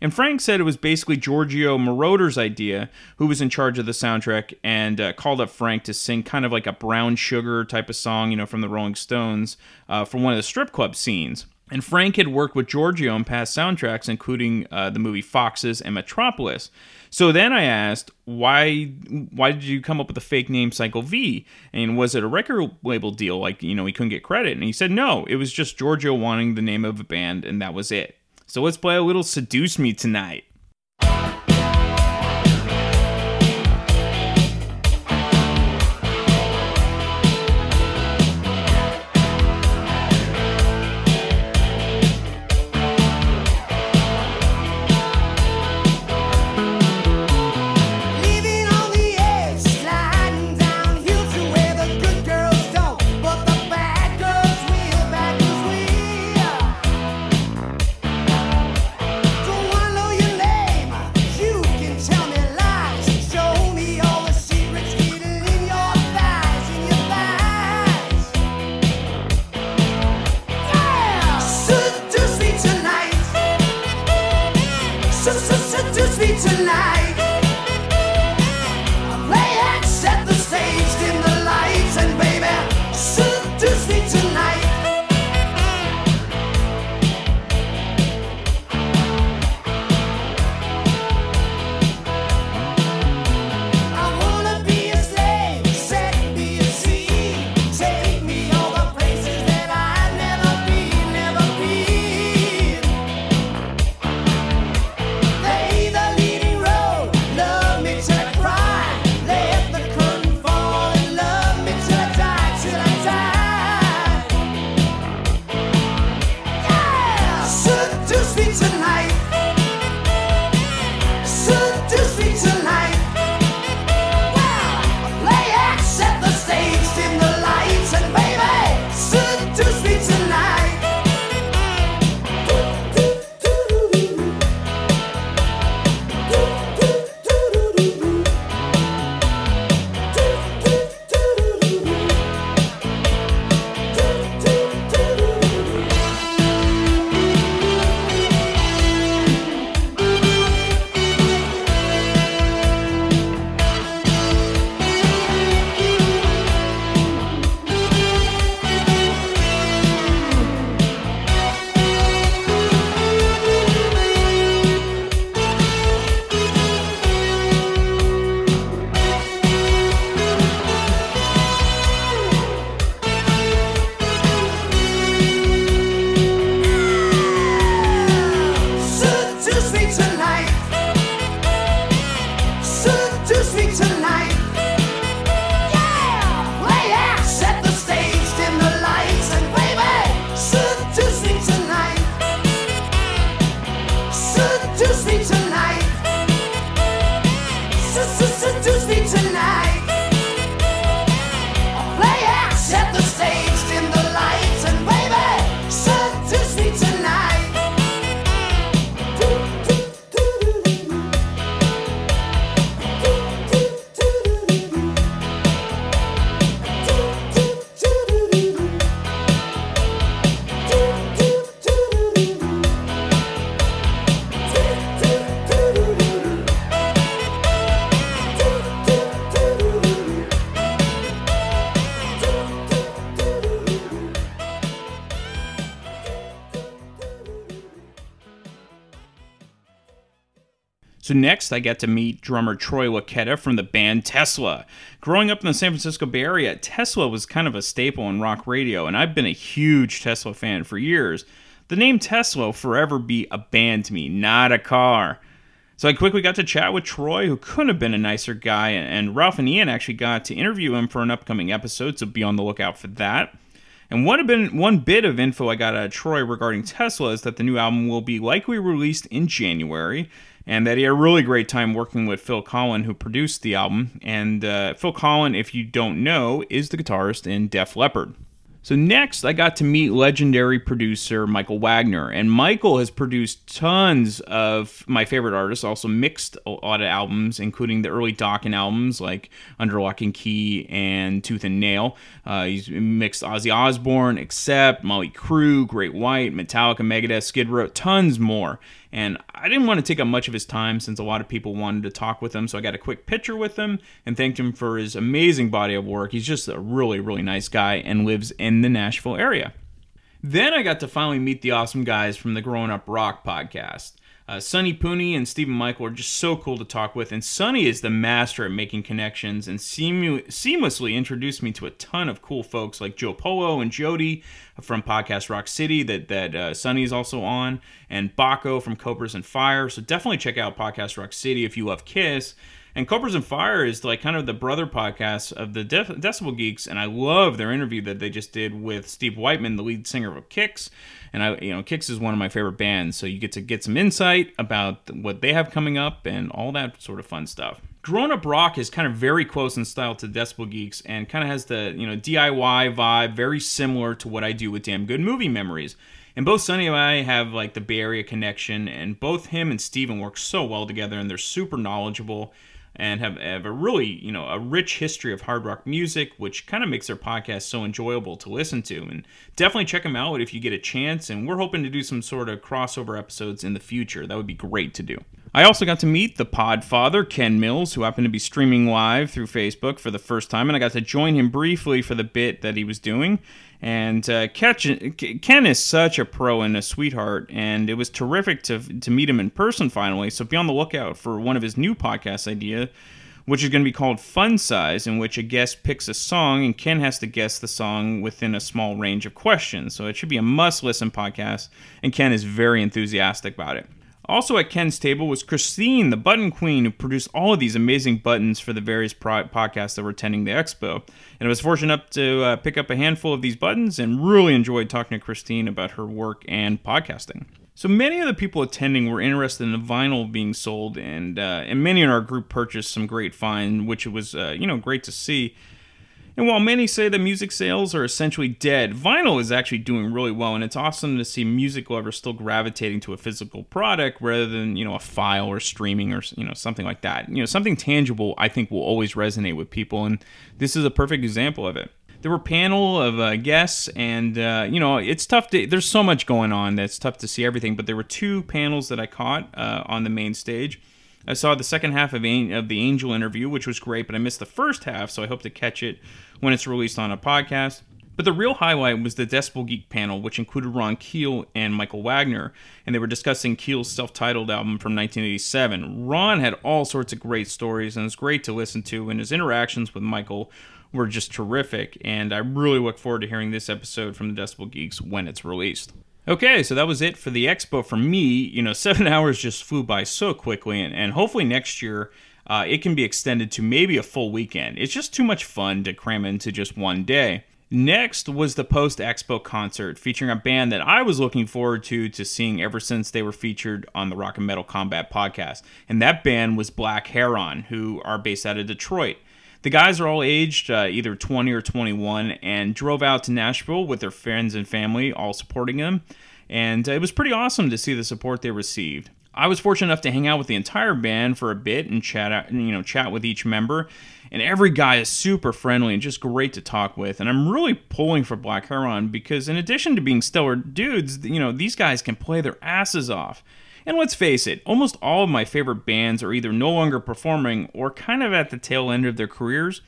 And Frank said it was basically Giorgio Moroder's idea, who was in charge of the soundtrack, and uh, called up Frank to sing kind of like a brown sugar type of song, you know, from the Rolling Stones uh, one of the strip club scenes. And Frank had worked with Giorgio on past soundtracks, including uh, the movie Foxes and Metropolis. So then I asked, why why did you come up with the fake name Cycle V? And was it a record label deal? Like, you know, he couldn't get credit. And he said, no, it was just Giorgio wanting the name of a band, and that was it. So let's play a little Seduce Me tonight. Next, I got to meet drummer Troy Luccketta from the band Tesla. Growing up in the San Francisco Bay Area, Tesla was kind of a staple in rock radio, and I've been a huge Tesla fan for years. The name Tesla will forever be a band to me, not a car. So I quickly got to chat with Troy, who couldn't have been a nicer guy, and Ralph and Ian actually got to interview him for an upcoming episode, so be on the lookout for that. And one, been, one bit of info I got out of Troy regarding Tesla is that the new album will be likely released in January, and that he had a really great time working with Phil Collen, who produced the album. And uh, Phil Collen, if you don't know, is the guitarist in Def Leppard. So next, I got to meet legendary producer Michael Wagner, and Michael has produced tons of my favorite artists. Also mixed a lot of albums, including the early Dokken albums like Under Lock and Key and Tooth and Nail. Uh, he's mixed Ozzy Osbourne, Accept, Mötley Crüe, Great White, Metallica, Megadeth, Skid Row, tons more. And I didn't want to take up much of his time since a lot of people wanted to talk with him. So I got a quick picture with him and thanked him for his amazing body of work. He's just a really, really nice guy and lives in the Nashville area. Then I got to finally meet the awesome guys from the Growing Up Rock podcast. Uh, Sonny Pooney and Stephen Michael are just so cool to talk with, and Sonny is the master at making connections and seam- seamlessly introduced me to a ton of cool folks like Joe Polo and Jody from Podcast Rock City that that uh, Sonny is also on, and Baco from Cobras and Fire. So definitely check out Podcast Rock City if you love Kiss. And Cobras and Fire is like kind of the brother podcast of the Def- Decibel Geeks, and I love their interview that they just did with Steve Whiteman, the lead singer of Kix. And I, you know, Kix is one of my favorite bands, so you get to get some insight about what they have coming up and all that sort of fun stuff. Grown Up Rock is kind of very close in style to Decibel Geeks, and kind of has the you know DIY vibe, very similar to what I do with Damn Good Movie Memories. And both Sonny and I have like the Bay Area connection, and both him and Steven work so well together, and they're super knowledgeable and have, have a really, you know, a rich history of hard rock music, which kind of makes their podcast so enjoyable to listen to. And definitely check them out if you get a chance. And we're hoping to do some sort of crossover episodes in the future. That would be great to do. I also got to meet the Podfather, Ken Mills, who happened to be streaming live through Facebook for the first time, and I got to join him briefly for the bit that he was doing. And uh, Ken is such a pro and a sweetheart, and it was terrific to to meet him in person finally. So be on the lookout for one of his new podcast idea, which is going to be called Fun Size, in which a guest picks a song and Ken has to guess the song within a small range of questions. So it should be a must listen podcast, and Ken is very enthusiastic about it. Also at Ken's table was Christine, the button queen, who produced all of these amazing buttons for the various pro- podcasts that were attending the expo. And I was fortunate enough to uh, pick up a handful of these buttons and really enjoyed talking to Christine about her work and podcasting. So many of the people attending were interested in the vinyl being sold, and uh, and many in our group purchased some great find, which it was uh, you know great to see. And while many say that music sales are essentially dead, vinyl is actually doing really well, and it's awesome to see music lovers still gravitating to a physical product rather than you know a file or streaming or you know something like that. You know something tangible, I think, will always resonate with people, and this is a perfect example of it. There were a panel of uh, guests, and uh, you know it's tough to. There's so much going on that it's tough to see everything, but there were two panels that I caught uh, on the main stage. I saw the second half of, of the Angel interview, which was great, but I missed the first half, so I hope to catch it when it's released on a podcast. But the real highlight was the Decibel Geek panel, which included Ron Keel and Michael Wagner, and they were discussing Keel's self titled album from 1987. Ron had all sorts of great stories, and it was great to listen to, and his interactions with Michael were just terrific, and I really look forward to hearing this episode from the Decibel Geeks when it's released. Okay, so that was it for the expo for me. You know, seven hours just flew by so quickly, and, and hopefully next year uh, it can be extended to maybe a full weekend. It's just too much fun to cram into just one day. Next was the post expo concert featuring a band that I was looking forward to to seeing ever since they were featured on the Rock and Metal Combat podcast. And that band was Black Heron, who are based out of Detroit. The guys are all aged uh, either 20 or 21 and drove out to Nashville with their friends and family, all supporting them. And uh, it was pretty awesome to see the support they received. I was fortunate enough to hang out with the entire band for a bit and chat, out, you know, chat with each member. And every guy is super friendly and just great to talk with. And I'm really pulling for Black Heron because, in addition to being stellar dudes, you know, these guys can play their asses off. And let's face it, almost all of my favorite bands are either no longer performing or kind of at the tail end of their careers.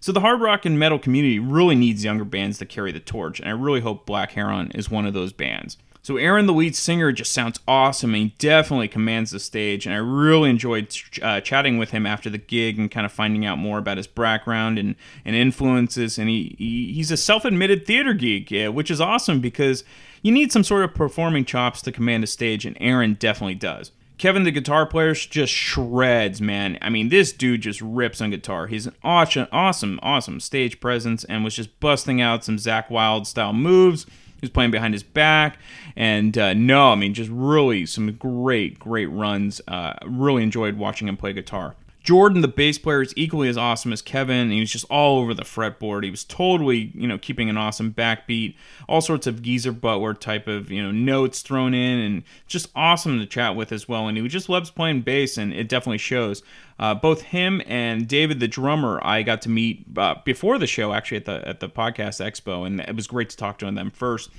So the hard rock and metal community really needs younger bands to carry the torch, and I really hope Black Heron is one of those bands. So Aaron, the lead singer, just sounds awesome, and he definitely commands the stage. And I really enjoyed uh, chatting with him after the gig and kind of finding out more about his background and, and influences. And he, he he's a self-admitted theater geek, yeah, which is awesome because you need some sort of performing chops to command a stage, and Aaron definitely does. Kevin, the guitar player, just shreds, man. I mean, this dude just rips on guitar. He's an awesome, awesome, awesome stage presence and was just busting out some Zakk Wylde style moves. He was playing behind his back. And uh, no, I mean, just really some great, great runs. Uh, really enjoyed watching him play guitar. Jordan, the bass player, is equally as awesome as Kevin. He was just all over the fretboard. He was totally, you know, keeping an awesome backbeat, all sorts of Geezer Butler type of, you know, notes thrown in, and just awesome to chat with as well. And he just loves playing bass, and it definitely shows. Uh, both him and David, the drummer, I got to meet uh, before the show, actually at the at the podcast expo, and it was great to talk to them first.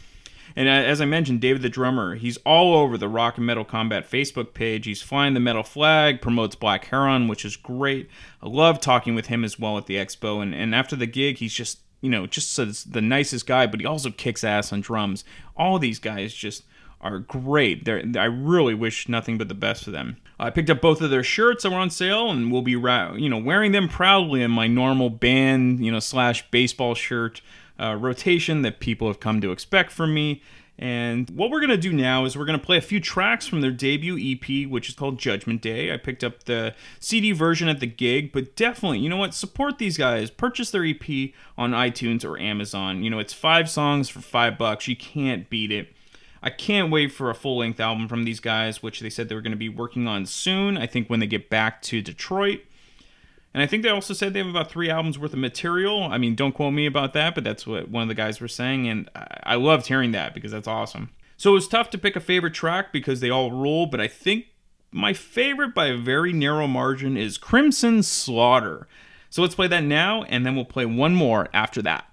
And uh, as I mentioned, David the drummer, he's all over the Rock and Metal Combat Facebook page. He's flying the metal flag, promotes Black Heron, which is great. I love talking with him as well at the expo. And, and after the gig, he's just you know, just the nicest guy, but he also kicks ass on drums. All these guys just are great. They're, I really wish nothing but the best for them. I picked up both of their shirts that were on sale, and we'll be you know wearing them proudly in my normal band you know slash baseball shirt uh, rotation that people have come to expect from me. And what we're going to do now is we're going to play a few tracks from their debut EP, which is called Judgment Day. I picked up the CD version at the gig, but definitely, you know what? Support these guys. Purchase their EP on iTunes or Amazon. You know, it's five songs for five bucks. You can't beat it. I can't wait for a full length album from these guys, which they said they were going to be working on soon. I think when they get back to Detroit. And I think they also said they have about three albums worth of material. I mean, don't quote me about that, but that's what one of the guys were saying. And I loved hearing that because that's awesome. So it was tough to pick a favorite track because they all rule, but I think my favorite by a very narrow margin is Crimson Slaughter. So let's play that now, and then we'll play one more after that.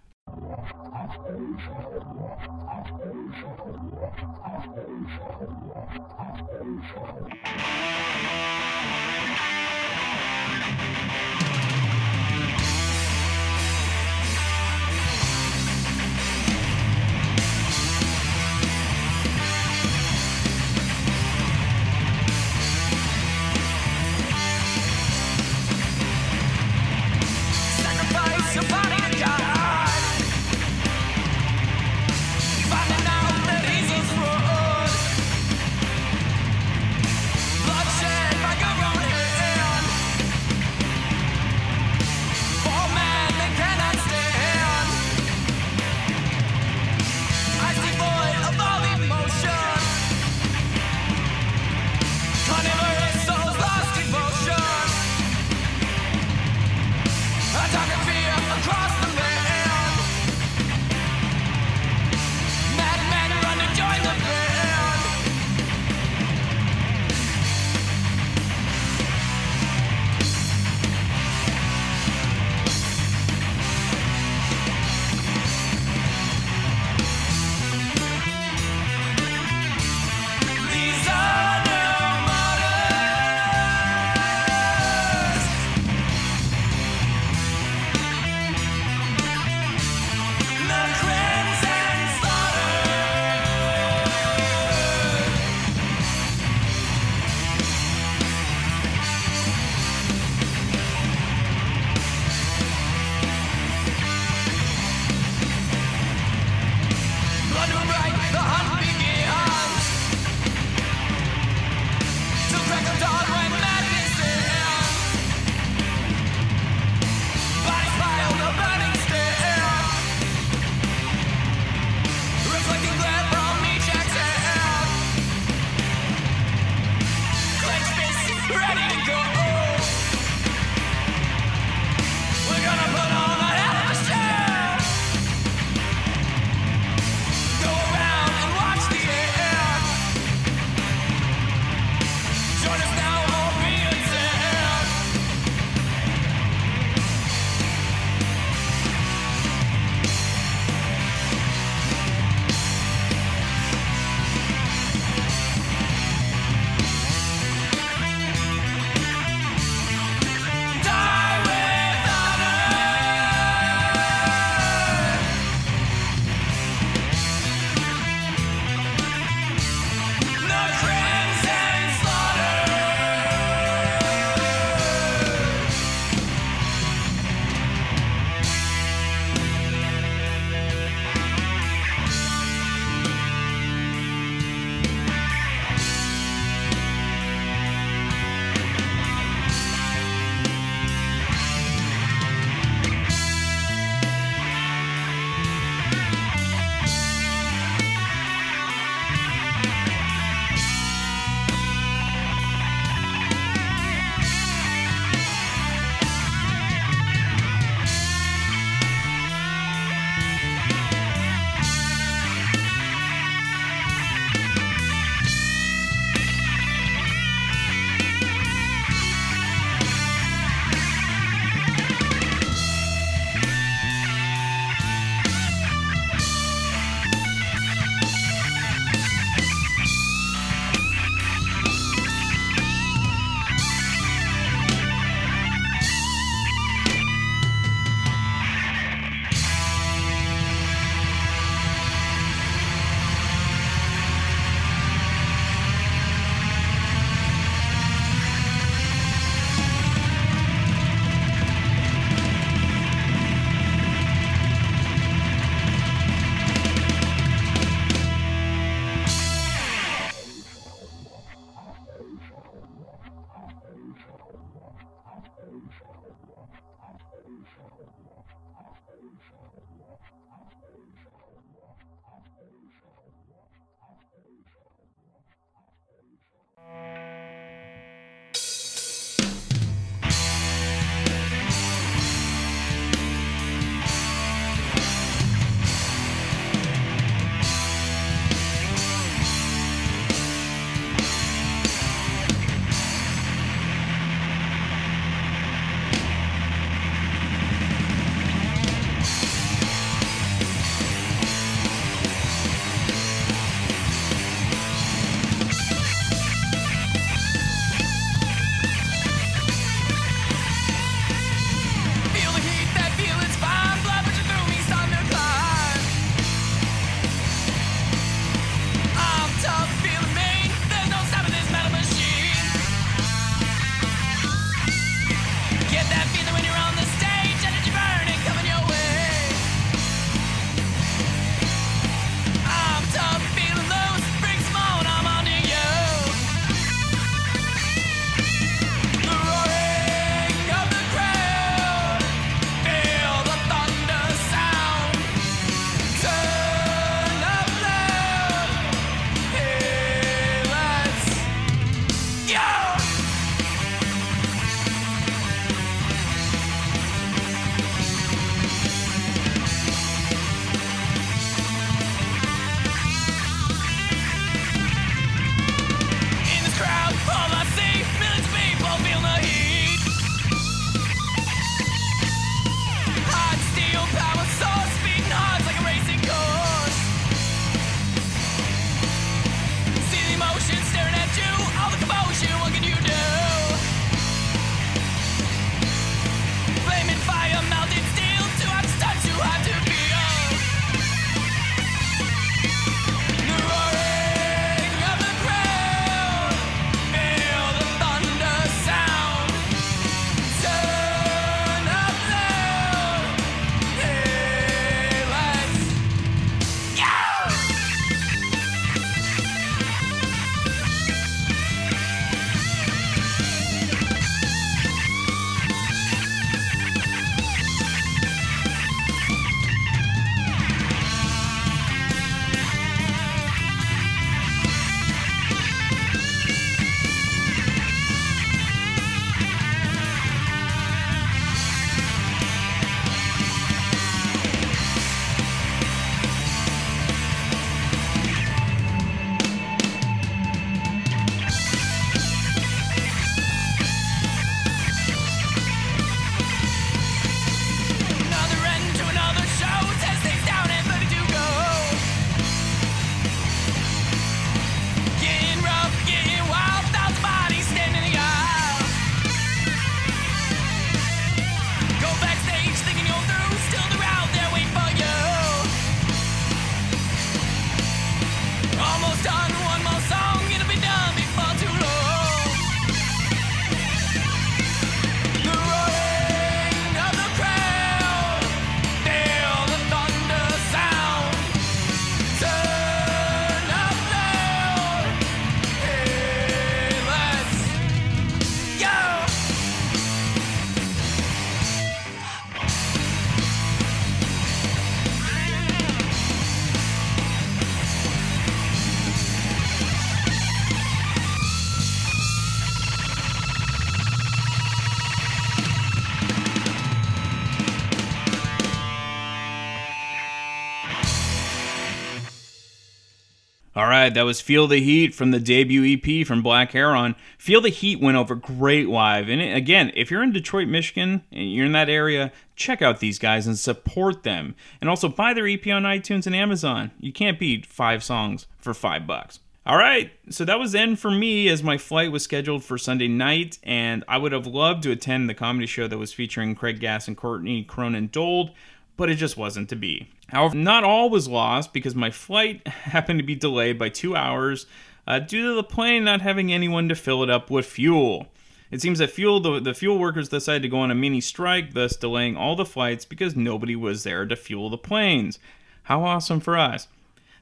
Right, that was Feel the Heat from the debut EP from Black Heron. Feel the Heat went over great live. And again, if you're in Detroit, Michigan, and you're in that area, check out these guys and support them. And also buy their EP on iTunes and Amazon. You can't beat five songs for five bucks. All right, so that was end for me as my flight was scheduled for Sunday night, and I would have loved to attend the comedy show that was featuring Craig Gass and Courtney Cronin Dold, but it just wasn't to be. However, not all was lost because my flight happened to be delayed by two hours uh, due to the plane not having anyone to fill it up with fuel. It seems that fuel the, the fuel workers decided to go on a mini strike, thus delaying all the flights because nobody was there to fuel the planes. How awesome for us!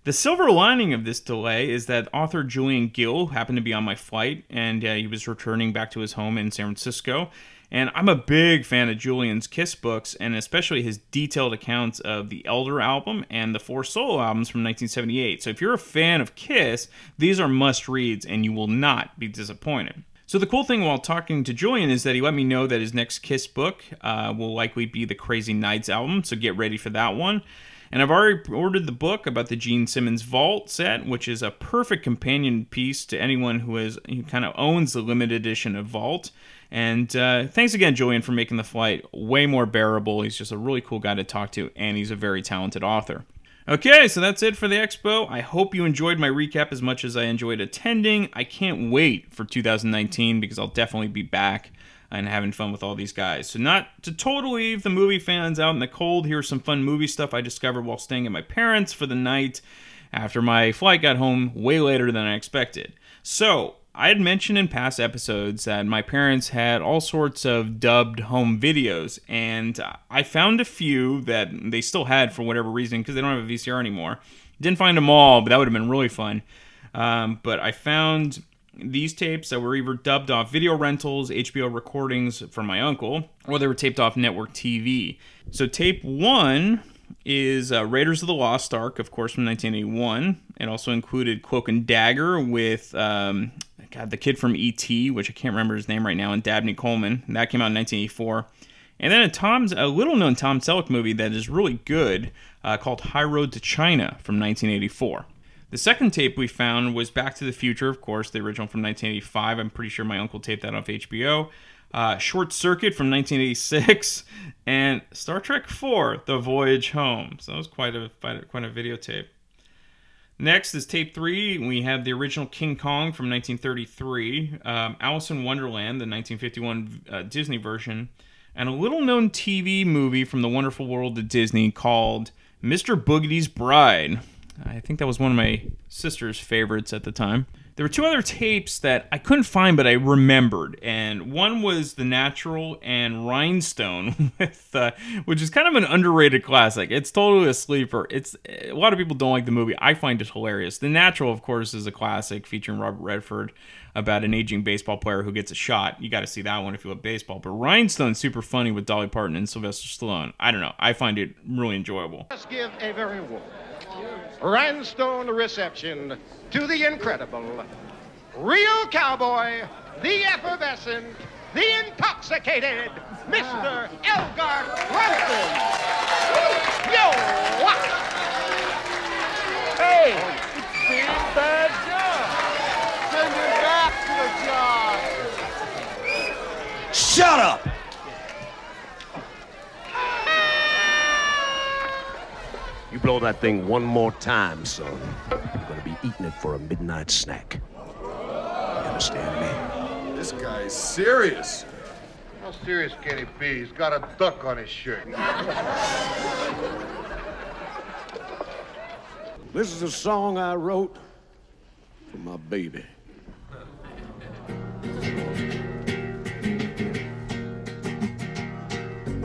The silver lining of this delay is that author Julian Gill happened to be on my flight, and uh, he was returning back to his home in San Francisco. And I'm a big fan of Julian's Kiss books, and especially his detailed accounts of the Elder album and the four solo albums from 1978. So if you're a fan of Kiss, these are must reads, and you will not be disappointed. So the cool thing while talking to Julian is that he let me know that his next Kiss book uh, will likely be the Crazy Nights album, so get ready for that one. And I've already ordered the book about the Gene Simmons Vault set, which is a perfect companion piece to anyone who has who kind of owns the limited edition of Vault. And uh, thanks again, Julian, for making the flight way more bearable. He's just a really cool guy to talk to, and he's a very talented author. Okay, so that's it for the expo. I hope you enjoyed my recap as much as I enjoyed attending. I can't wait for 2019 because I'll definitely be back and having fun with all these guys. So, not to totally leave the movie fans out in the cold, here's some fun movie stuff I discovered while staying at my parents' for the night after my flight got home way later than I expected. So, I had mentioned in past episodes that my parents had all sorts of dubbed home videos, and I found a few that they still had for whatever reason because they don't have a VCR anymore. Didn't find them all, but that would have been really fun. Um, but I found these tapes that were either dubbed off video rentals, HBO recordings from my uncle, or they were taped off network TV. So, tape one is uh, Raiders of the Lost Ark, of course, from 1981. It also included Cloak and Dagger with, um, God, the kid from E.T., which I can't remember his name right now, and Dabney Coleman. And that came out in 1984. And then a Tom's a little known Tom Selleck movie that is really good uh, called High Road to China from 1984. The second tape we found was Back to the Future, of course, the original from 1985. I'm pretty sure my uncle taped that off HBO. Uh, Short Circuit from 1986, and Star Trek IV: The Voyage Home. So that was quite a quite a videotape. Next is tape three. We have the original King Kong from 1933, um, Alice in Wonderland, the 1951 uh, Disney version, and a little known TV movie from the wonderful world of Disney called Mr. Boogedy's Bride. I think that was one of my sister's favorites at the time. There were two other tapes that I couldn't find, but I remembered, and one was The Natural and Rhinestone, with uh, which is kind of an underrated classic. It's totally a sleeper. It's a lot of people don't like the movie. I find it hilarious. The Natural, of course, is a classic featuring Robert Redford about an aging baseball player who gets a shot. You got to see that one if you love baseball. But Rhinestone's super funny with Dolly Parton and Sylvester Stallone. I don't know. I find it really enjoyable. Let's give a very warm rhinestone reception to the incredible, real cowboy, the effervescent, the intoxicated, Mr. Elgar Cranston. Yo! what? Hey! Big bad job! Send him back to the job! Shut up! You blow that thing one more time, son. You're gonna be eating it for a midnight snack. You understand me? This guy's serious. How serious can he be? He's got a duck on his shirt. This is a song I wrote for my baby.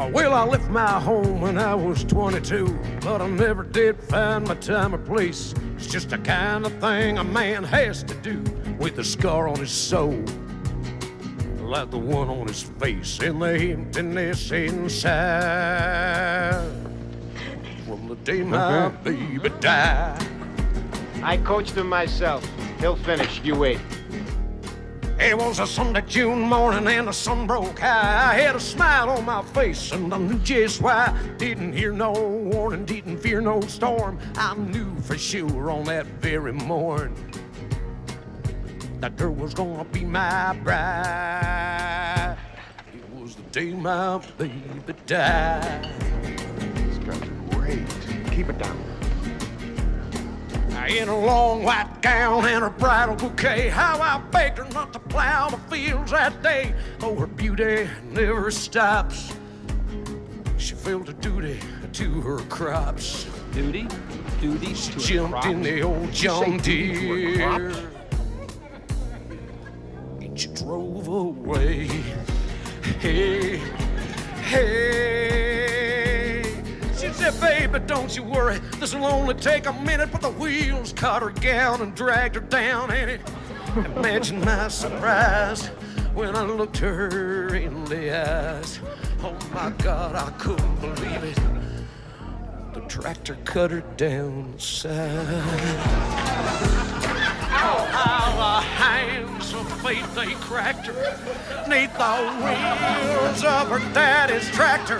Well, I left my home when I was 22, but I never did find my time or place. It's just the kind of thing a man has to do with a scar on his soul, like the one on his face and the emptiness inside. From the day my baby died. I coached him myself. He'll finish. You wait. It was a Sunday, June morning, and the sun broke high. I had a smile on my face, and I knew just why. Didn't hear no warning, didn't fear no storm. I knew for sure on that very morning that girl was gonna be my bride. It was the day my baby died. This guy's great. Keep it down. In a long white gown and a bridal bouquet, how I begged her not to plow the fields that day. Oh, her beauty never stops. She felt a duty to her crops. Duty? Duty She to her jumped in the old Did you say John duty to her Deere. And she drove away. Hey, hey. Said, baby, don't you worry. This'll only take a minute. But the wheels caught her gown and dragged her down. And it, imagine my surprise when I looked her in the eyes. Oh my God, I couldn't believe it. The tractor cut her down the hands of fate they cracked her neath the wheels of her daddy's tractor.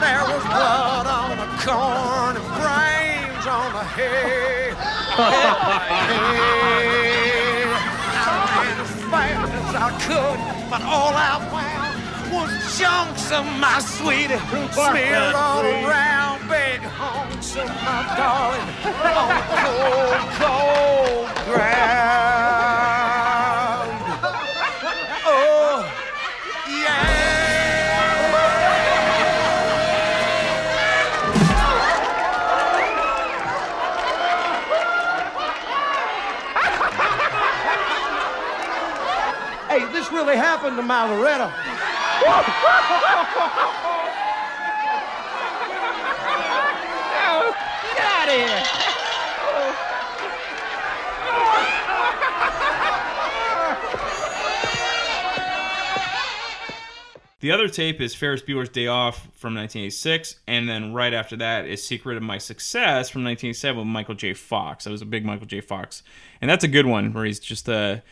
There was blood on the corn and brains on the hay. Hey, I as fast as I could, but all I found was chunks of my sweetie smeared all around big hunks of my darling on the cold, cold ground. Really happened to my Loretta. The other tape is Ferris Bueller's Day Off from 1986, and then right after that is Secret of My Success from 1987 with Michael J. Fox. I was a big Michael J. Fox, and that's a good one where he's just a,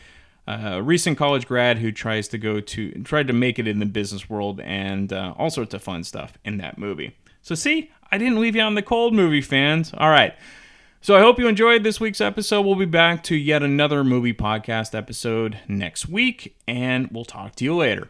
a recent college grad who tries to go to tried to make it in the business world and uh, all sorts of fun stuff in that movie. So see, I didn't leave you on the cold, movie fans. All right. So I hope you enjoyed this week's episode. We'll be back to yet another movie podcast episode next week, and we'll talk to you later.